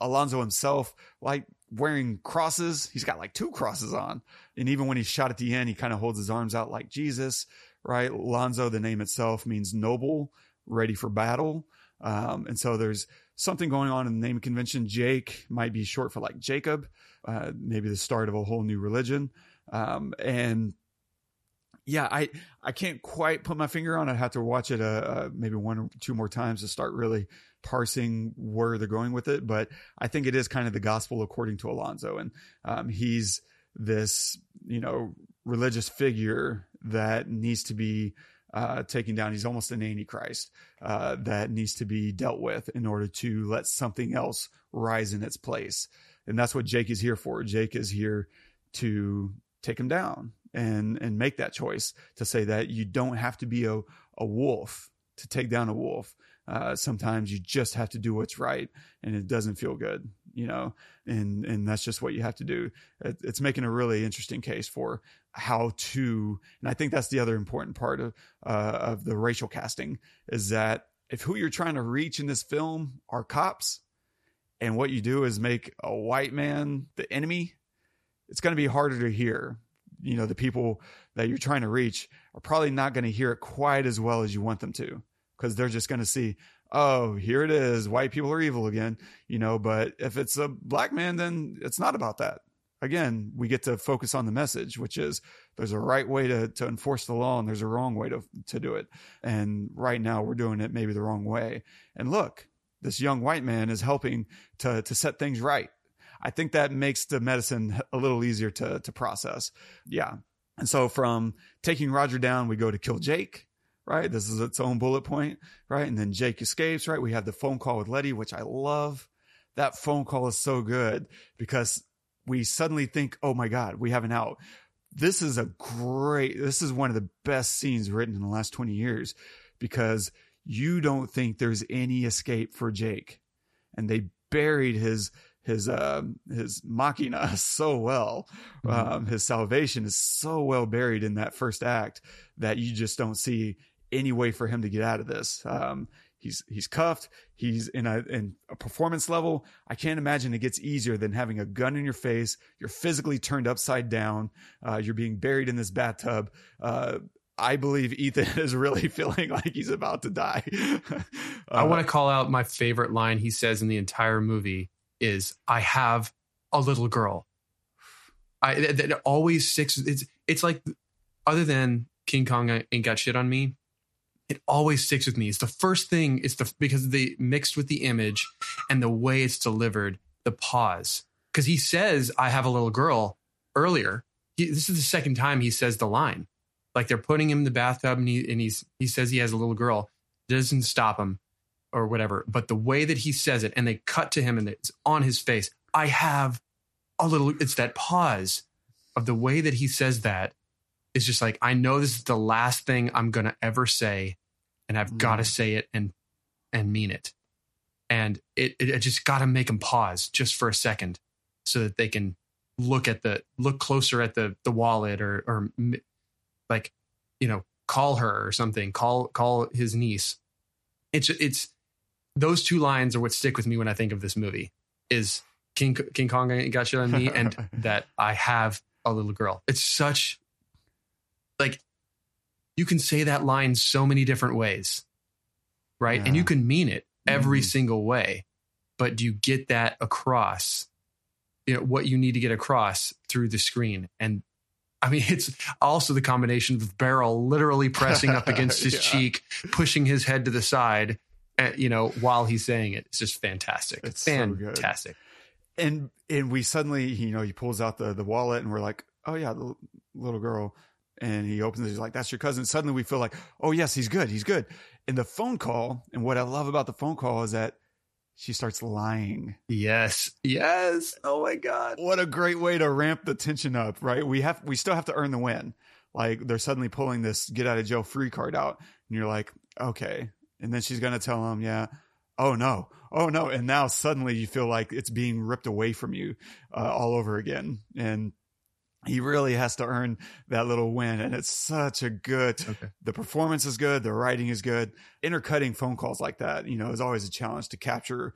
Alonzo himself, like wearing crosses, he's got like two crosses on. And even when he's shot at the end, he kind of holds his arms out like Jesus, right? Lonzo, the name itself means noble, ready for battle. Um, and so there's something going on in the name convention. Jake might be short for like Jacob, uh, maybe the start of a whole new religion. Um, and yeah, I, I can't quite put my finger on it. I have to watch it, uh, uh, maybe one or two more times to start really parsing where they're going with it. But I think it is kind of the gospel according to Alonzo. And, um, he's this, you know, religious figure that needs to be, uh, taken down. He's almost an antichrist uh, that needs to be dealt with in order to let something else rise in its place. And that's what Jake is here for. Jake is here to take him down and and make that choice to say that you don't have to be a, a wolf to take down a wolf. Uh, sometimes you just have to do what's right, and it doesn't feel good, you know. And and that's just what you have to do. It, it's making a really interesting case for how to, and I think that's the other important part of uh, of the racial casting is that if who you're trying to reach in this film are cops, and what you do is make a white man the enemy, it's going to be harder to hear. You know, the people that you're trying to reach are probably not going to hear it quite as well as you want them to because they're just going to see, oh, here it is. White people are evil again, you know, but if it's a black man, then it's not about that. Again, we get to focus on the message, which is there's a right way to, to enforce the law and there's a wrong way to, to do it. And right now we're doing it maybe the wrong way. And look, this young white man is helping to, to set things right I think that makes the medicine a little easier to, to process. Yeah. And so from taking Roger down, we go to kill Jake, right? This is its own bullet point, right? And then Jake escapes, right? We have the phone call with Letty, which I love. That phone call is so good because we suddenly think, oh my God, we have an out. This is a great, this is one of the best scenes written in the last 20 years because you don't think there's any escape for Jake. And they buried his his uh, his machina so well. Mhm. Um, his salvation is so well buried in that first act that you just don't see any way for him to get out of this. Um, he's he's cuffed. He's in a in a performance level. I can't imagine it gets easier than having a gun in your face. You're physically turned upside down. Uh, you're being buried in this bathtub. Uh, I believe Ethan is really feeling like he's about to die. I Uh, want to call out my favorite line he says in the entire movie is "I have a little girl." I that, that always sticks. It's it's like other than King Kong ain't got shit on me. It always sticks with me. It's the first thing. It's the because the mixed with the image and the way it's delivered. The pause because he says "I have a little girl" earlier. He, this is the second time he says the line. Like they're putting him in the bathtub and he and he's he says he has a little girl. Doesn't stop him or whatever. But the way that he says it, and they cut to him and it's on his face. I have a little. It's that pause of the way that he says that is just like I know this is the last thing I'm gonna ever say, and I've got to Mm. say it and and mean it. And it, it, it just got to make them pause just for a second, so that they can look at the look closer at the the wallet or or like you know call her or something call call his niece it's it's those two lines are what stick with me when i think of this movie is king king kong got shit on me and that i have a little girl it's such like you can say that line so many different ways right and you can mean it every Mhm. single way but do you get that across you know what you need to get across through the screen and I mean, it's also the combination of Beryl literally pressing up against his Yeah. cheek, pushing his head to the side, you know, while he's saying it. It's just fantastic. It's so fantastic. and and we suddenly you know he pulls out the the wallet and we're like oh yeah the little girl and he opens it he's like that's your cousin. Suddenly we feel like oh yes he's good he's good. And the phone call and what i love about the phone call is that she starts lying. Yes. Yes. Oh my God. what a great way to ramp the tension up right? We have we still have to earn the win. Like they're suddenly pulling this get out of jail free card out and you're like okay. And then she's gonna tell him yeah. Oh no. Oh no. And now suddenly you feel like it's being ripped away from you uh, all over again. And he really has to earn that little win and it's such a good Okay. the performance is good the writing is good intercutting phone calls like that you know is always a challenge to capture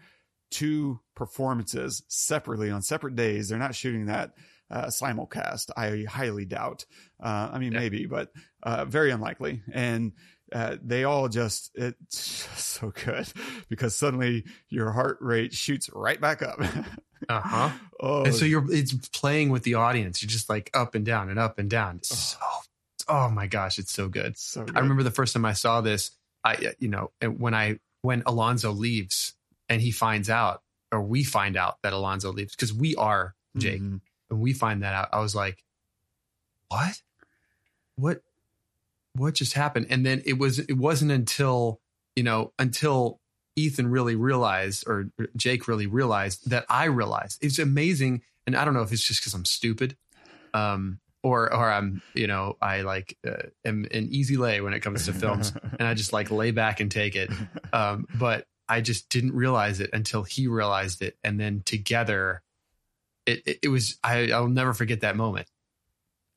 two performances separately on separate days they're not shooting that uh, simulcast i highly doubt uh, i mean Yeah. maybe but uh, very unlikely and uh, they all just it's just so good because suddenly your heart rate shoots right back up Uh huh. oh And so you're, it's playing with the audience. You're just like up and down and up and down. It's so, oh my gosh, it's so good. so good. I remember the first time I saw this, I, you know, when I, when Alonzo leaves and he finds out, or we find out that Alonzo leaves, because we are Jake. Mhm. when we find that out, I was like, "What? What? What just happened?" And then it was it wasn't until you know until Ethan really realized or Jake really realized that I realized it's amazing. And I don't know if it's just because I'm stupid, um, or or I'm you know I like uh, am an easy lay when it comes to films, and I just like lay back and take it. Um, but I just didn't realize it until he realized it, and then together, it it, it was I I'll never forget that moment.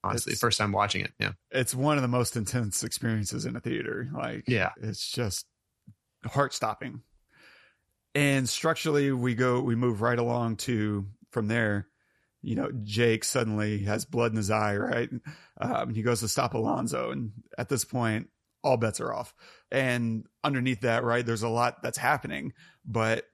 Honestly, It's- first time watching it, yeah, it's one of the most intense experiences in a theater. Like, Yeah. it's just heart stopping. And structurally, we go, we move right along to from there. You know, Jake suddenly has blood in his eye, right? Um, he goes to stop Alonzo, and at this point, all bets are off. And underneath that, right, there's a lot that's happening, but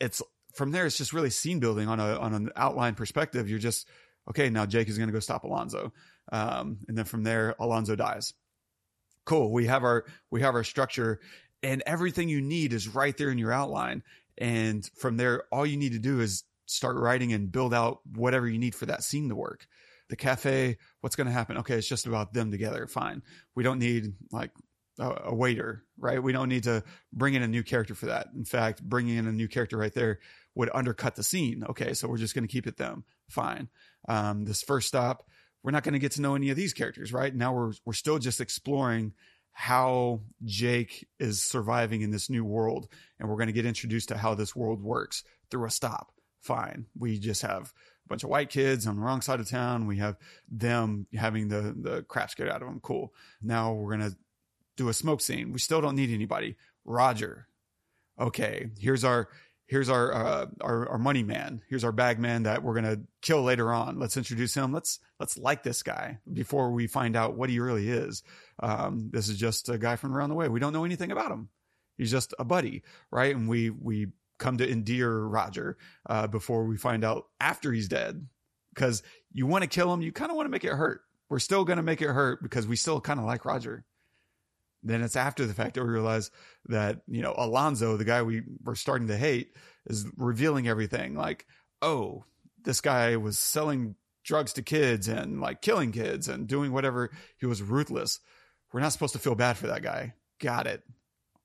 it's from there. It's just really scene building on a on an outline perspective. You're just okay. Now Jake is going to go stop Alonzo. Um, and then from there, Alonzo dies. Cool. We have our we have our structure, and everything you need is right there in your outline. And from there, all you need to do is start writing and build out whatever you need for that scene to work. The cafe, what's going to happen? Okay, it's just about them together. Fine. We don't need like a, waiter, right? We don't need to bring in a new character for that. In fact, bringing in a new character right there would undercut the scene. Okay, so we're just going to keep it them. Fine. Um, this first stop, we're not going to get to know any of these characters, right? Now we're we're still just exploring how Jake is surviving in this new world, and we're going to get introduced to how this world works through a stop. fine. We just have a bunch of white kids on the wrong side of town. We have them having the the crap scared out of them. Cool. Now we're gonna do a smoke scene. We still don't need anybody. Roger. Okay, here's our here's our uh, our our money man. Here's our bag man that we're gonna kill later on. Let's introduce him. Let's let's like this guy before we find out what he really is. Um, this is just a guy from around the way. We don't know anything about him. He's just a buddy, right? And we we come to endear Roger uh, before we find out after he's dead, because you want to kill him, you kind of want to make it hurt. We're still gonna make it hurt because we still kind of like Roger then it's after the fact that we realize that you know Alonzo, the guy we were starting to hate, is revealing everything. Like, oh, this guy was selling drugs to kids and like killing kids and doing whatever. He was ruthless. We're not supposed to feel bad for that guy. Got it.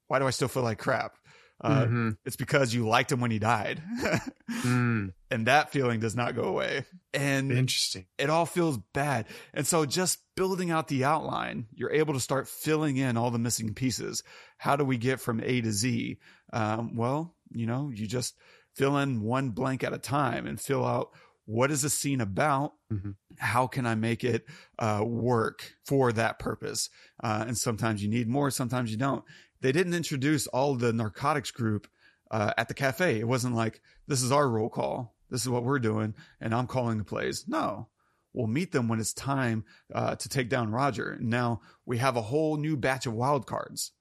Why do I still feel like crap? Uh, Mhm. It's because you liked him when he died, Mm, and that feeling does not go away. And interesting. it all feels bad. And so just building out the outline, you're able to start filling in all the missing pieces. How do we get from A to Z? Um, well, you know, you just fill in one blank at a time and fill out what is the scene about? Mhm. How can I make it uh, work for that purpose? Uh, and sometimes you need more, sometimes you don't. They didn't introduce all the narcotics group uh, at the cafe. It wasn't like, this is our roll call. This is what we're doing. And I'm calling the plays. No, we'll meet them when it's time uh, to take down Roger. Now we have a whole new batch of wild cards.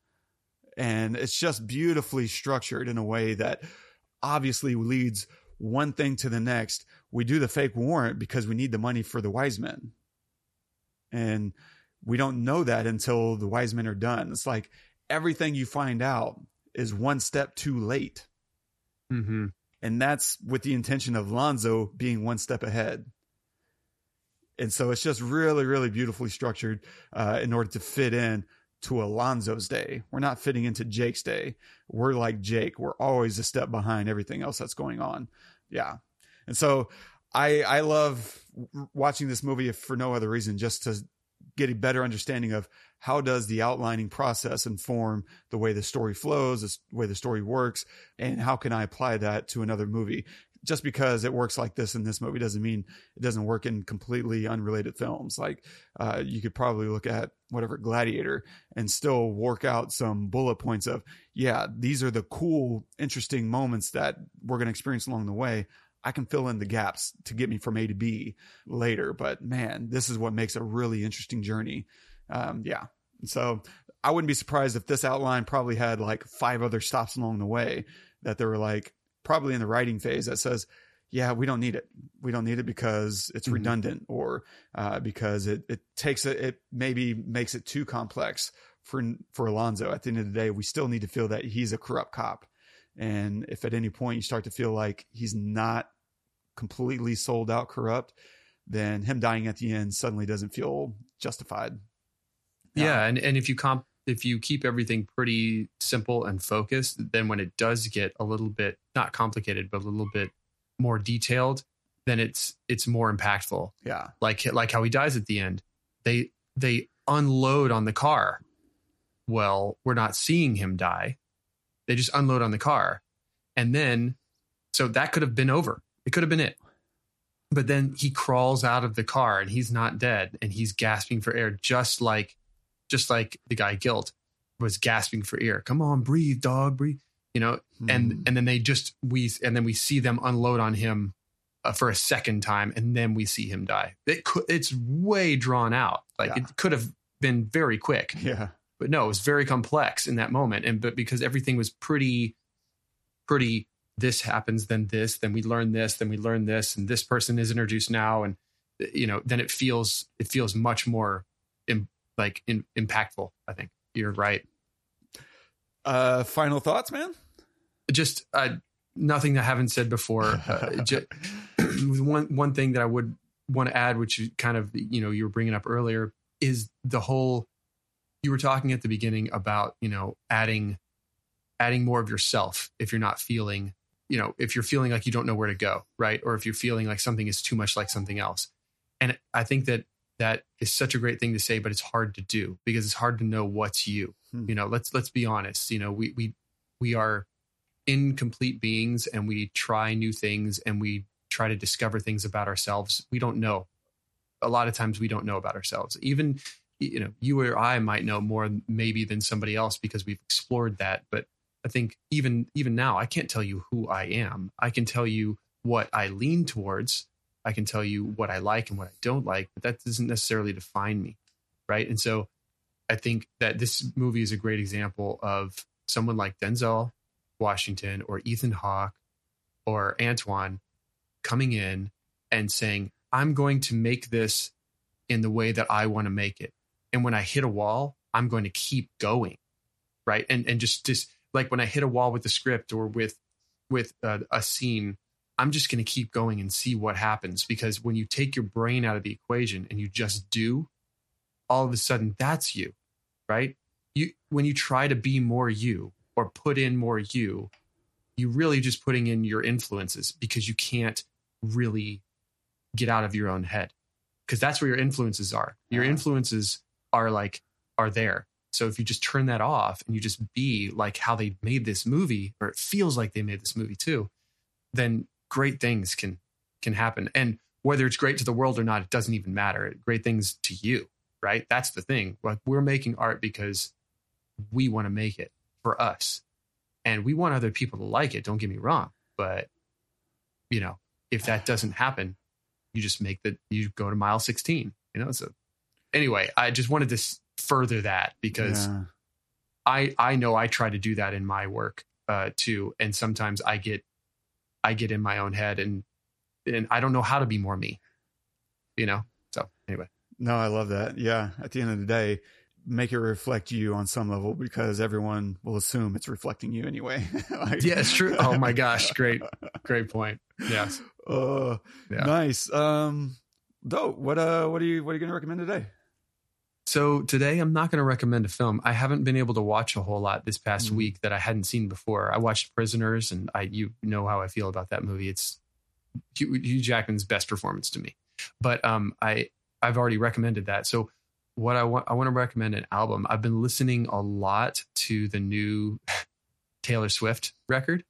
And it's just beautifully structured in a way that obviously leads one thing to the next. We do the fake warrant because we need the money for the wise men. And we don't know that until the wise men are done. It's like everything you find out is one step too late. hmm And that's with the intention of Lonzo being one step ahead. And so it's just really, really beautifully structured uh, in order to fit in to Alonzo's day. We're not fitting into Jake's day. We're like Jake. We're always a step behind everything else that's going on. Yeah. And so I I love watching this movie if for no other reason just to get a better understanding of how does the outlining process inform the way the story flows, the way the story works, and how can I apply that to another movie? Just because it works like this in this movie doesn't mean it doesn't work in completely unrelated films. Like uh, you could probably look at whatever Gladiator and still work out some bullet points of, yeah, these are the cool, interesting moments that we're going to experience along the way. I can fill in the gaps to get me from A to B later. But man, this is what makes a really interesting journey. Um, yeah. So I wouldn't be surprised if this outline probably had like five other stops along the way that they were like probably in the writing phase that says, yeah, we don't need it. We don't need it because it's Mhm. redundant or uh, because it, it takes it, it maybe makes it too complex for, for Alonzo. At the end of the day, we still need to feel that he's a corrupt cop. And if at any point you start to feel like he's not completely sold out corrupt, then him dying at the end suddenly doesn't feel justified. Yeah, and and if you comp if you keep everything pretty simple and focused, then when it does get a little bit not complicated, but a little bit more detailed, then it's it's more impactful. Yeah. Like like how he dies at the end. They they unload on the car. Well, we're not seeing him die. They just unload on the car. And then so that could have been over. It could have been it. But then he crawls out of the car and he's not dead and he's gasping for air just like just like the guy guilt was gasping for air. Come on, breathe, dog, breathe. You know, and Mm. and then they just we and then we see them unload on him uh, for a second time, and then we see him die. It could, it's way drawn out. Like Yeah. it could have been very quick, yeah. but no, it was very complex in that moment. And but because everything was pretty, pretty. This happens, then this, then we learn this, then we learn this, and this person is introduced now, and you know, then it feels it feels much more, like in, impactful. I think you're right. Uh, final thoughts, man? just uh, nothing that I haven't said before. Uh, ju- one one thing that I would want to add, which you kind of you know you were bringing up earlier, is the whole. You were talking at the beginning about you know adding adding more of yourself if you're not feeling you know if you're feeling like you don't know where to go right or if you're feeling like something is too much like something else and i think that that is such a great thing to say but it's hard to do because it's hard to know what's you. Hmm. you know let's let's be honest. You know we we we are incomplete beings and we try new things and we try to discover things about ourselves. We don't know. A lot of times we don't know about ourselves. Even you know you or i might know more maybe than somebody else because we've explored that but i think even even now i can't tell you who i am. I can tell you what i lean towards i can tell you what i like and what i don't like but that doesn't necessarily define me right? And so i think that this movie is a great example of someone like denzel washington or ethan hawke or antoine coming in and saying i'm going to make this in the way that i want to make it. And when i hit a wall i'm going to keep going right? And and just just like when i hit a wall with the script or with with a scene i'm just going to keep going and see what happens because when you take your brain out of the equation and you just do all of a sudden that's you right? You when you try to be more you or put in more you you're really just putting in your influences because you can't really get out of your own head because that's where your influences are. Your influences are like are there. So if you just turn that off and you just be like how they made this movie or it feels like they made this movie too then great things can can happen. And whether it's great to the world or not it doesn't even matter. Great things to you right? That's the thing. Like we're making art because we want to make it for us. And we want other people to like it don't get me wrong. But you know if that doesn't happen you just make the you go to mile 16 you know? So anyway i just wanted to further that because Yeah. I I know I try to do that in my work uh, too, and sometimes I get I get in my own head and and I don't know how to be more me, you know. So anyway, No, I love that. Yeah. At the end of the day, make it reflect you on some level because everyone will assume it's reflecting you anyway. Like- yeah, it's true. Oh my gosh, great great point. Yes. Uh, Yeah. nice. Um, dope. What uh, what are you what are you gonna recommend today? So today I'm not going to recommend a film. I haven't been able to watch a whole lot this past Mhm. week that I hadn't seen before. I watched Prisoners, and I you know how I feel about that movie. It's Hugh, Hugh Jackman's best performance to me. But um, I I've already recommended that. So what I want I want to recommend an album. I've been listening a lot to the new Taylor Swift record,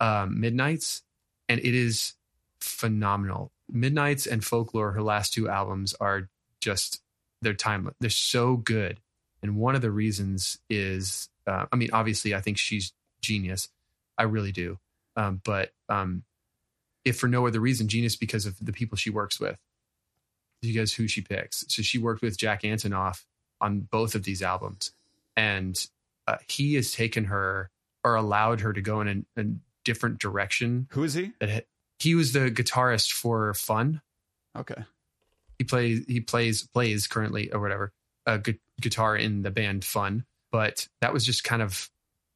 um, Midnights, and it is phenomenal. Midnights and Folklore, her last two albums, are just they're timeless. They're so good. And one of the reasons is, uh, I mean, obviously, I think she's genius. I really do. Um, but um, if for no other reason, genius because of the people she works with. You guys, who she picks. So she worked with Jack Antonoff on both of these albums, and uh, he has taken her or allowed her to go in a, a different direction. Who is he? He was the guitarist for Fun Okay. He plays he plays plays currently or whatever a gu- guitar in the band Fun, but that was just kind of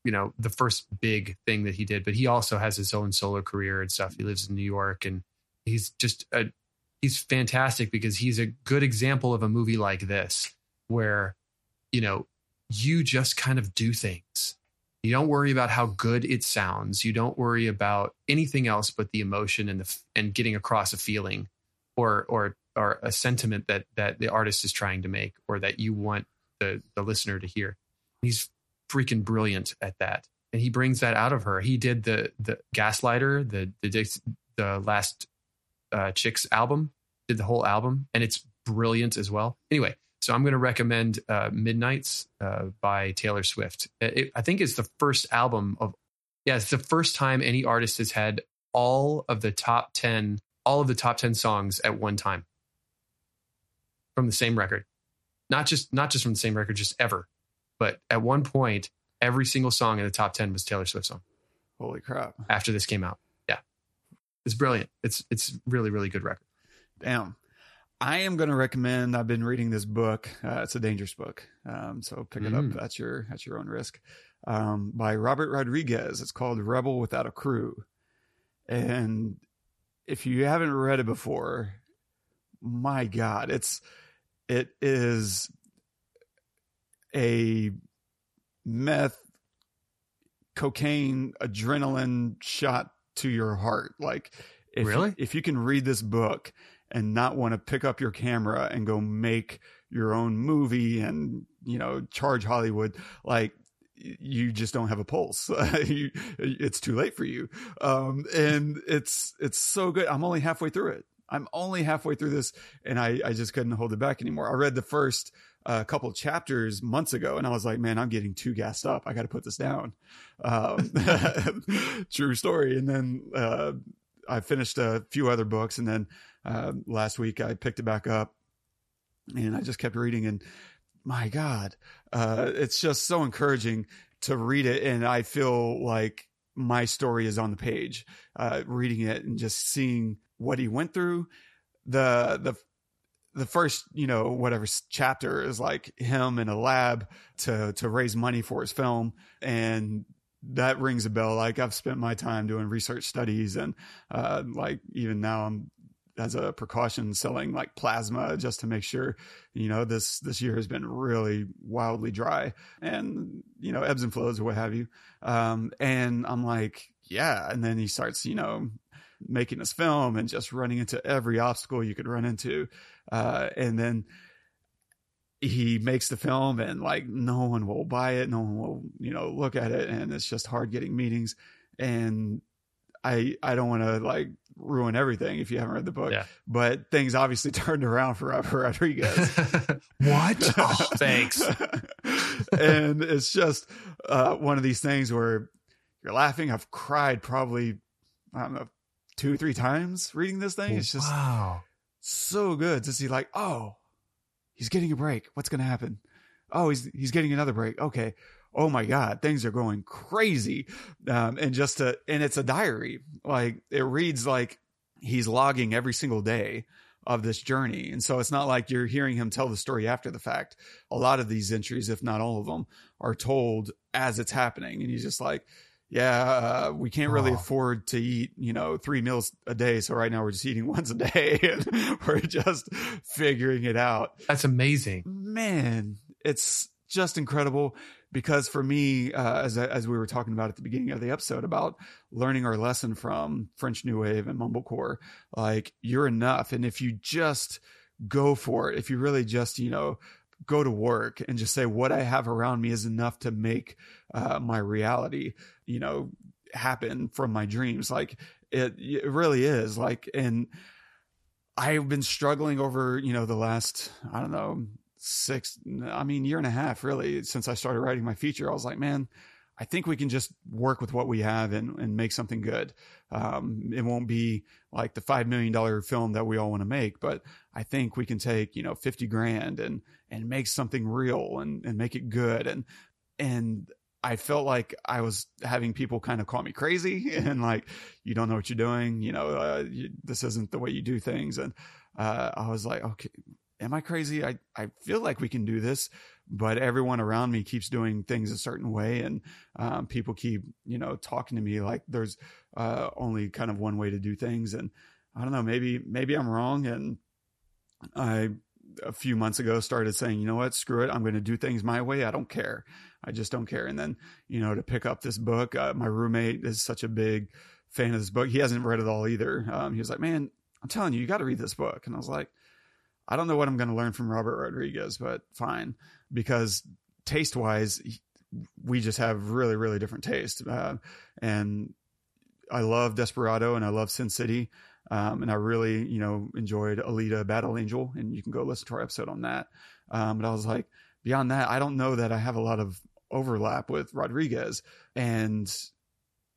you know the first big thing that he did. But he also has his own solo career and stuff. He lives in New York and he's just a he's fantastic because he's a good example of a movie like this where you know you just kind of do things. You don't worry about how good it sounds. You don't worry about anything else but the emotion and the and getting across a feeling or or or a sentiment that that the artist is trying to make or that you want the the listener to hear. He's freaking brilliant at that, and he brings that out of her. He did the the Gaslighter, the the the last uh, Chicks album, did the whole album, and it's brilliant as well. Anyway, so I'm going to recommend uh, Midnights uh, by Taylor Swift. It, I think it's the first album of yeah, it's the first time any artist has had all of the top ten all of the top 10 songs at one time from the same record not just not just from the same record just ever but at one point every single song in the top 10 was taylor swift song Holy crap. after this came out yeah it's brilliant it's it's really really good record Damn. I am going to recommend. I've been reading this book. Uh, it's a dangerous book, um, so pick it Mm. up at your at your own risk. Um, by Robert Rodriguez. It's called Rebel Without a Crew, and if you haven't read it before, my God, it's it is a meth, cocaine, adrenaline shot to your heart. Like, if Really? if you can read this book and not want to pick up your camera and go make your own movie and you know charge Hollywood, like you just don't have a pulse. you, it's too late for you. Um, and it's, it's so good. I'm only halfway through it. I'm only halfway through this and I, I just couldn't hold it back anymore. I read the first uh, couple chapters months ago and I was like, man, I'm getting too gassed up. I got to put this down. Um, true story. And then, uh, I finished a few other books and then, uh, last week I picked it back up and I just kept reading and my God, uh, it's just so encouraging to read it. And I feel like my story is on the page, uh, reading it and just seeing what he went through. The, the, the first, you know, whatever chapter is like him in a lab to, to raise money for his film. And that rings a bell. Like I've spent my time doing research studies and, uh, like even now I'm as a precaution selling like plasma just to make sure you know this this year has been really wildly dry and you know ebbs and flows or what have you um and i'm like yeah and then he starts you know making this film and just running into every obstacle you could run into uh and then he makes the film and like no one will buy it no one will you know look at it and it's just hard getting meetings and I I don't want to like ruin everything if you haven't read the book. Yeah. But things obviously turned around for Robert Rodriguez. what? Oh, thanks. and it's just uh, one of these things where you're laughing. I've cried probably I don't know two three times reading this thing. It's just wow. so good to see like oh he's getting a break. What's going to happen? Oh, he's he's getting another break. Okay oh my god things are going crazy um, and just to and it's a diary like it reads like he's logging every single day of this journey and so it's not like you're hearing him tell the story after the fact a lot of these entries if not all of them are told as it's happening and he's just like yeah, uh, we can't really Oh. afford to eat, you know, three meals a day. So right now we're just eating once a day and we're just figuring it out That's amazing. man, it's just incredible because for me, uh, as as we were talking about at the beginning of the episode about learning our lesson from French New Wave and Mumblecore, like you're enough, and if you just go for it, if you really just you know go to work and just say what I have around me is enough to make uh, my reality, you know, happen from my dreams, like it it really is like and. I've been struggling over, you know, the last, I don't know, six, I mean, year and a half really since I started writing my feature. I was like, man, I think we can just work with what we have and, and make something good. Um, it won't be like the $5 million film that we all want to make, but I think we can take, you know, 50 grand and, and make something real and, and make it good. And, and I felt like I was having people kind of call me crazy and like, you don't know what you're doing. You know, uh, you, this isn't the way you do things. And, uh, I was like, okay, am I crazy? I, I feel like we can do this, but everyone around me keeps doing things a certain way. And, um, people keep, you know, talking to me like there's, uh, only kind of one way to do things. And I don't know, maybe, maybe I'm wrong. And I, a few months ago started saying, you know what, screw it. I'm going to do things my way. I don't care. I just don't care. And then, you know, to pick up this book, uh, my roommate is such a big fan of this book. He hasn't read it all either. Um, he was like, man, I'm telling you, you got to read this book. And I was like, I don't know what I'm going to learn from Robert Rodriguez, but fine. Because taste wise, we just have really, really different taste. Uh, and I love Desperado and I love Sin City. Um, and I really, you know, enjoyed Alita Battle Angel, and you can go listen to our episode on that. Um, but I was like, beyond that, I don't know that I have a lot of overlap with Rodriguez. And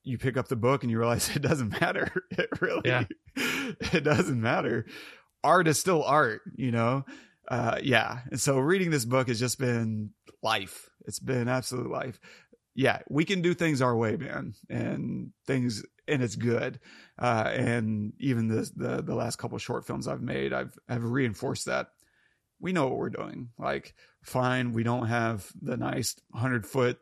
you pick up the book and you realize it doesn't matter. It really, Yeah. it doesn't matter. Art is still art, you know? Uh, yeah. And so reading this book has just been life. It's been absolute life. Yeah. We can do things our way, man. And things, and it's good. Uh, and even the, the, the last couple short films I've made, I've, I've reinforced that we know what we're doing. Like, fine, we don't have the nice hundred foot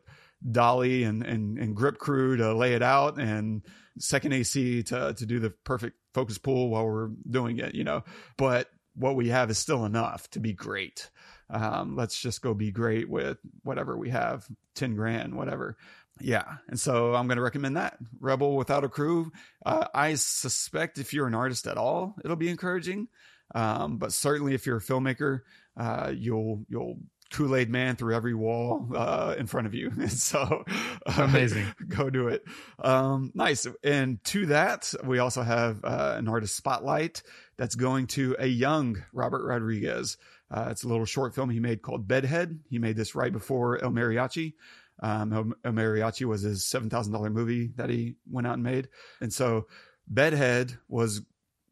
dolly and, and, and grip crew to lay it out and second AC to, to do the perfect focus pull while we're doing it, you know, but what we have is still enough to be great. Um, let's just go be great with whatever we have, 10 grand, whatever. Yeah. And so I'm going to recommend that Rebel without a crew. Uh, I suspect if you're an artist at all, it'll be encouraging. Um, but certainly if you're a filmmaker, uh, you'll, you'll Kool Aid Man through every wall uh, in front of you. so uh, Amazing. go do it. Um, nice. And to that, we also have uh, an artist spotlight that's going to a young Robert Rodriguez. Uh, it's a little short film he made called Bedhead. He made this right before El Mariachi. Um, El, El Mariachi was his $7,000 movie that he went out and made. And so Bedhead was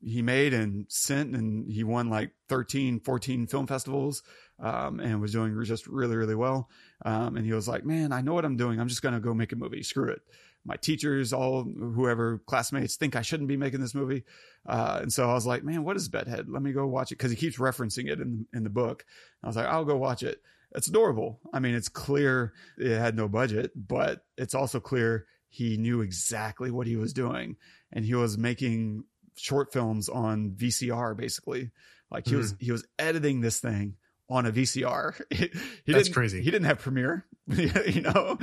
he made and sent and he won like 13 14 film festivals um, and was doing just really really well. Um, and he was like man i know what i'm doing. I'm just going to go make a movie. Screw it. My teachers all whoever classmates think i shouldn't be making this movie. Uh, and so i was like man what is bedhead? Let me go watch it. Because he keeps referencing it in, in the book. I was like i'll go watch it. It's adorable. I mean it's clear it had no budget but it's also clear he knew exactly what he was doing. And he was making short films on VCR basically. Like he mm. was he was editing this thing on a VCR. he, That's crazy. He didn't have Premiere, you know.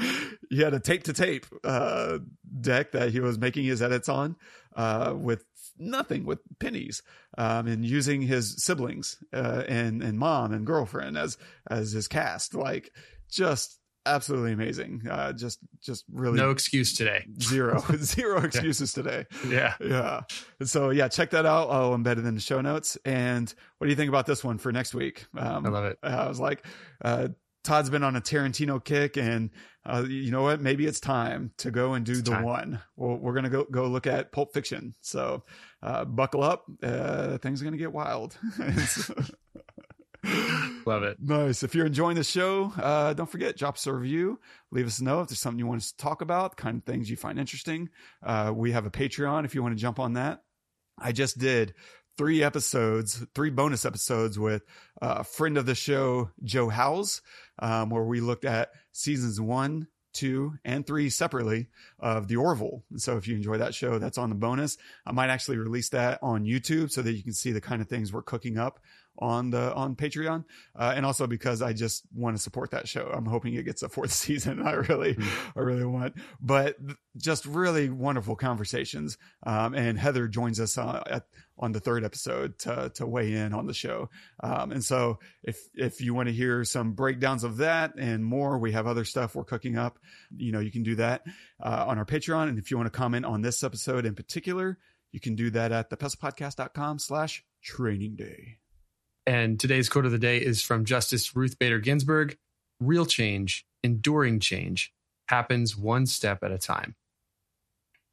He had a tape to tape uh, deck that he was making his edits on uh, with nothing, with pennies, um, and using his siblings uh, and and mom and girlfriend as as his cast. Like just absolutely amazing. Uh, just, just really no excuse today. Zero, zero excuses yeah. today. Yeah, yeah. So yeah, check that out. I'll embed it in the show notes. And what do you think about this one for next week? Um, I love it. I was like, uh, Todd's been on a Tarantino kick, and uh, you know what? Maybe it's time to go and do it's the time. one. Well, we're gonna go go look at Pulp Fiction. So uh, buckle up. Uh, things are gonna get wild. Love it. Nice. If you're enjoying the show, uh, don't forget, drop us a review. Leave us a note if there's something you want us to talk about, kind of things you find interesting. Uh, we have a Patreon if you want to jump on that. I just did three episodes, three bonus episodes with uh, a friend of the show, Joe Howes, um, where we looked at seasons one, two, and three separately of The Orville. And so if you enjoy that show, that's on the bonus. I might actually release that on YouTube so that you can see the kind of things we're cooking up on the on Patreon, uh, and also because I just want to support that show. I'm hoping it gets a fourth season. I really, mm-hmm. I really want. But just really wonderful conversations. Um, and Heather joins us uh, at, on the third episode to to weigh in on the show. Um, and so if if you want to hear some breakdowns of that and more, we have other stuff we're cooking up. You know, you can do that uh, on our Patreon. And if you want to comment on this episode in particular, you can do that at thepestlepodcast.com slash training day. And today's quote of the day is from Justice Ruth Bader Ginsburg Real change, enduring change, happens one step at a time.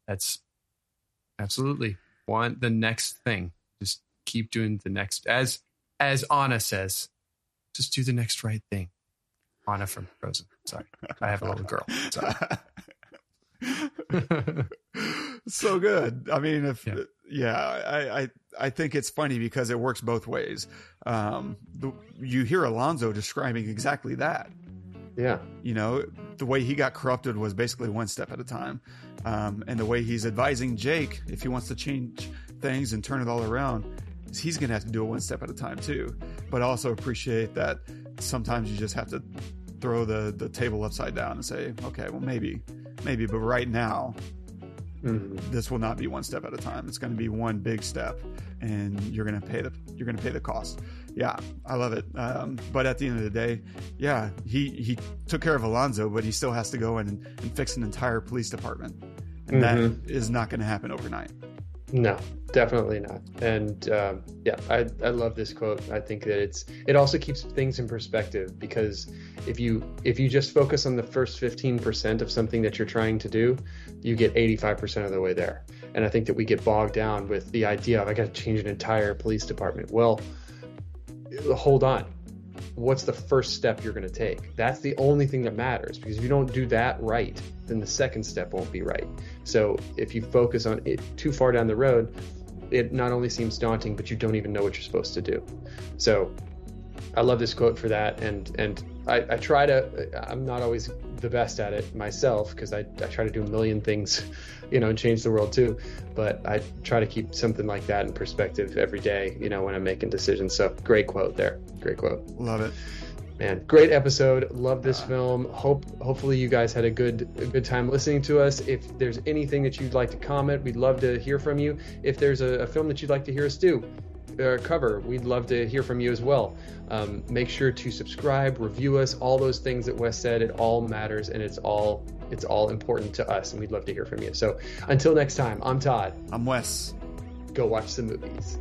That's absolutely want the next thing. Just keep doing the next as as Anna says, just do the next right thing. Anna from Frozen. Sorry. I have a little girl. Sorry. so good. I mean, if yeah, yeah I, I, I think it's funny because it works both ways. Um, the, you hear Alonzo describing exactly that. Yeah, you know, the way he got corrupted was basically one step at a time, um, and the way he's advising Jake if he wants to change things and turn it all around, he's going to have to do it one step at a time too. But also appreciate that sometimes you just have to throw the the table upside down and say, okay, well maybe, maybe, but right now, mm-hmm. this will not be one step at a time. It's going to be one big step, and you're going to pay the you're going to pay the cost. Yeah, I love it. Um, but at the end of the day, yeah, he he took care of Alonzo, but he still has to go in and, and fix an entire police department, and mm-hmm. that is not going to happen overnight. No, definitely not. And um, yeah, I, I love this quote. I think that it's it also keeps things in perspective because if you if you just focus on the first 15% of something that you're trying to do, you get 85% of the way there. And I think that we get bogged down with the idea of I got to change an entire police department. Well, hold on what's the first step you're going to take? That's the only thing that matters because if you don't do that right, then the second step won't be right. So if you focus on it too far down the road, it not only seems daunting, but you don't even know what you're supposed to do. So I love this quote for that. And, and I, I try to, I'm not always the best at it myself because I, I try to do a million things, you know, and change the world too. But I try to keep something like that in perspective every day, you know, when I'm making decisions. So great quote there. Great quote. Love it. Man, great episode. Love this film. Hope hopefully you guys had a good a good time listening to us. If there's anything that you'd like to comment, we'd love to hear from you. If there's a, a film that you'd like to hear us do, uh, cover, we'd love to hear from you as well. Um, make sure to subscribe, review us, all those things that Wes said. It all matters, and it's all it's all important to us, and we'd love to hear from you. So until next time, I'm Todd. I'm Wes. Go watch some movies.